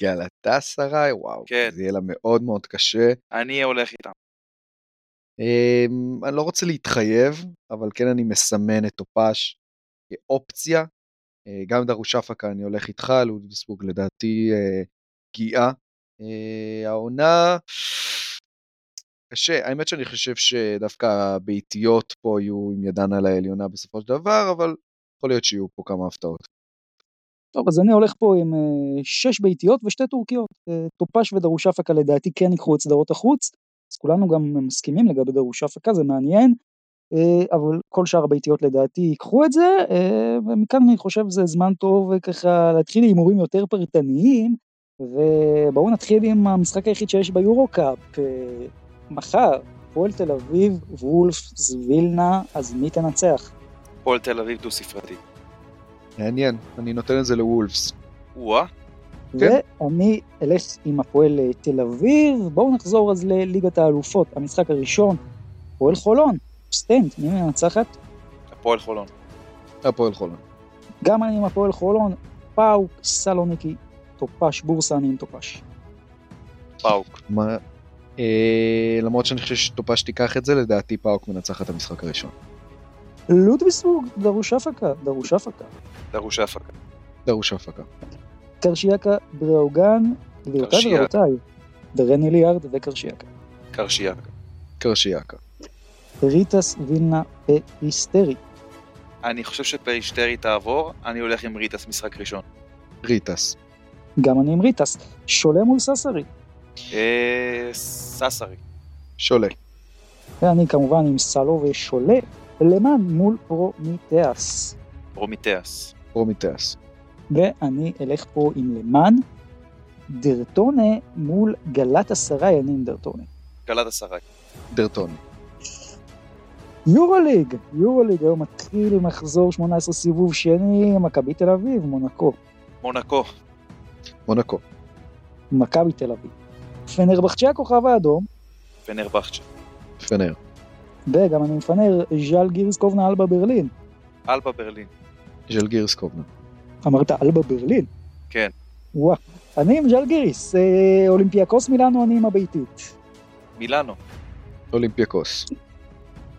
גלתה סראי? וואו, כן. זה יהיה לה מאוד מאוד קשה. אני הולך איתם. Um, אני לא רוצה להתחייב, אבל כן אני מסמן את טופש כאופציה. Uh, גם דרושפקה אני הולך איתך, לודוויסבורג לדעתי uh, פגיעה. Uh, העונה קשה, האמת שאני חושב שדווקא הביתיות פה יהיו עם ידן על העליונה בסופו של דבר, אבל יכול להיות שיהיו פה כמה הפתעות. טוב, אז אני הולך פה עם שש ביתיות ושתי טורקיות. טופש ודרושפקה לדעתי כן ייקחו את סדרות החוץ, אז כולנו גם מסכימים לגבי דרושפקה, זה מעניין, uh, אבל כל שאר הביתיות לדעתי ייקחו את זה, uh, ומכאן אני חושב זה זמן טוב ככה להתחיל הימורים יותר פרטניים, ובואו נתחיל עם המשחק היחיד שיש ביורו-קאפ. Uh, מחר, פועל תל אביב, וולף, וילנה, אז מי תנצח? פועל תל אביב דו ספרתי. מעניין, אני נותן את זה לוולפס. וואה. כן. ואני אלך עם הפועל אה, תל אביב, בואו נחזור אז לליגת האלופות, המשחק הראשון, פועל חולון, סטנט, מי מנצחת? הפועל חולון. הפועל חולון. גם אני עם הפועל חולון, פאוק, סלוניקי, טופש, בורסה, אני עם טופש. פאוק. מה, אה, למרות שאני חושב שטופש תיקח את זה, לדעתי פאוק מנצח את המשחק הראשון. לודוויסבורג, דרושאפקה, דרושאפקה. דרושאפקה. דרושאפקה. קרשיאקה, בראוגן, גבירותיי ורבותיי, דרני ליארד וקרשיאקה. קרשיאקה. קרשיאקה. ריטס וילנה פריסטרי. אני חושב שפריסטרי תעבור, אני הולך עם ריטס משחק ראשון. ריטס. גם אני עם ריטס. שולה מול ססרי. אה, ססרי. שולה. ואני כמובן עם סלו ושולה, למען מול פרומיטאס. פרומיטאס. פרומיטאס. ואני אלך פה עם למען, דרטונה מול גלאטסראיי, אני עם דרטונה. גלת עשרה. דרטונה. יורוליג, יורוליג היום מתחיל מחזור 18 סיבוב שני, מכבי תל אביב, מונקו. מונקו. מונקו. מכבי תל אביב. פנרבחצ'ה הכוכב האדום. פנרבחצ'ה. פנר. וגם אני מפנר ז'אל גירס קובנה אלבה ברלין. אלבה ברלין. ז'לגיריס קובנה. אמרת אלבה ברלין? כן. וואה. אני עם ז'לגיריס, אה, אולימפיאקוס מילאנו, אני עם הביתית. מילאנו, אולימפיאקוס.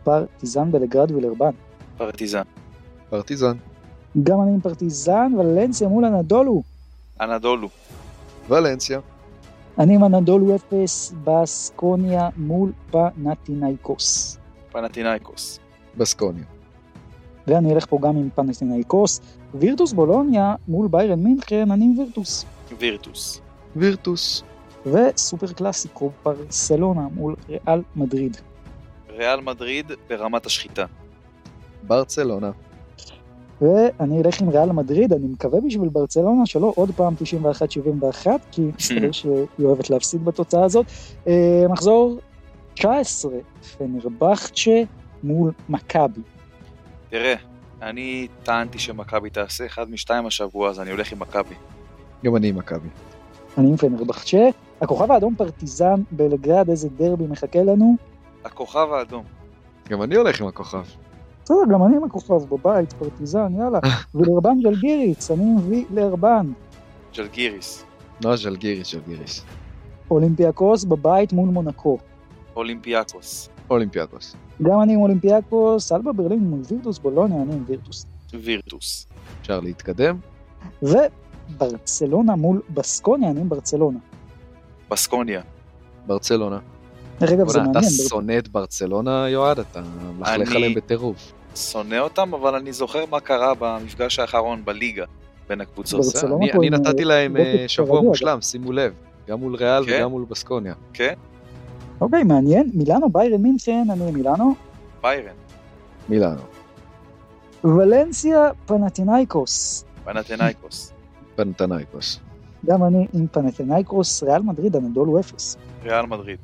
פרטיזן בלגרד וילרבאן. פרטיזן. פרטיזן. גם אני עם פרטיזן, ולנסיה מול אנאדולו. אנאדולו. ולנסיה. אני עם אנאדולו אפס, בסקוניה מול פנטינאיקוס. פנטינאיקוס. בסקוניה. ואני אלך פה גם עם פנטינאיקוס. וירטוס בולוניה מול ביירן מינכן, אני עם וירטוס. וירטוס. וירטוס. וסופר קלאסיקו, ברסלונה מול ריאל מדריד. ריאל מדריד ברמת השחיטה. ברצלונה. ואני אלך עם ריאל מדריד, אני מקווה בשביל ברצלונה שלא עוד פעם 91-71, כי מסתבר שהיא אוהבת להפסיד בתוצאה הזאת. אה, מחזור 19, פנרבכצ'ה מול מכבי. תראה, אני טענתי שמכבי תעשה אחד משתיים השבוע, אז אני הולך עם מכבי. גם אני עם מכבי. אני עם פנרבכצ'ה. הכוכב האדום פרטיזן בלגרד, איזה דרבי מחכה לנו. הכוכב האדום. גם אני הולך עם הכוכב. בסדר, גם אני עם הכוכב בבית, פרטיזן, יאללה. ולרבן ג'לגיריץ, אני מביא לרבן. ג'לגיריס. לא, ז'לגיריס, ז'לגיריס. אולימפיאקוס בבית מול מונקו. אולימפיאקוס. אולימפיאקוס. גם אני עם אולימפיאקוס, אלבה ברלין מול וירטוס בולוניה, אני עם וירטוס. וירטוס. אפשר להתקדם. וברצלונה מול בסקוניה, אני עם ברצלונה. בסקוניה. ברצלונה. דרך אגב, זה בוא'נה, אתה מעניין, שונא את ברצלונה, יועד? אתה מלכלך אני- עליהם בטירוף. שונא אותם, אבל אני זוכר מה קרה במפגש האחרון בליגה בין הקבוצות. אני- נתתי אה, להם אה, שבוע מושלם, שימו לב. גם מול ריאל כן? וגם מול בסקוניה. אוקיי, מעניין. מילאנו, ביירן מינכן, אני מילאנו. ביירן. מילאנו. ולנסיה, פנטינאיקוס. פנתנייקוס. פנתנייקוס. גם אני עם פנטינאיקוס, ריאל מדריד, הנדולו אפס. ריאל מדריד.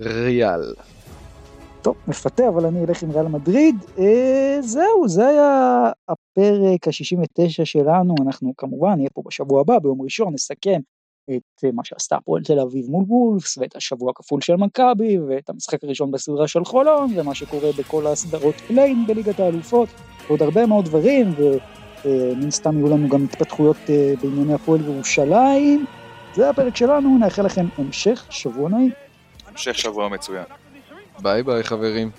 ריאל. טוב, מפתה, אבל אני אלך עם ריאל מדריד. אה, זהו, זה היה הפרק ה-69 שלנו. אנחנו כמובן נהיה פה בשבוע הבא, ביום ראשון, נסכם את אה, מה שעשתה הפועל תל אביב מול וולפס, ואת השבוע הכפול של מכבי, ואת המשחק הראשון בסדרה של חולון, ומה שקורה בכל הסדרות פליי-אין בליגת האלופות, ועוד הרבה מאוד דברים, ומן הסתם יהיו לנו גם התפתחויות אה, בענייני הפועל ירושלים. זה הפרק שלנו, נאחל לכם המשך שבוע נעים. המשך שבוע מצוין. ביי ביי חברים.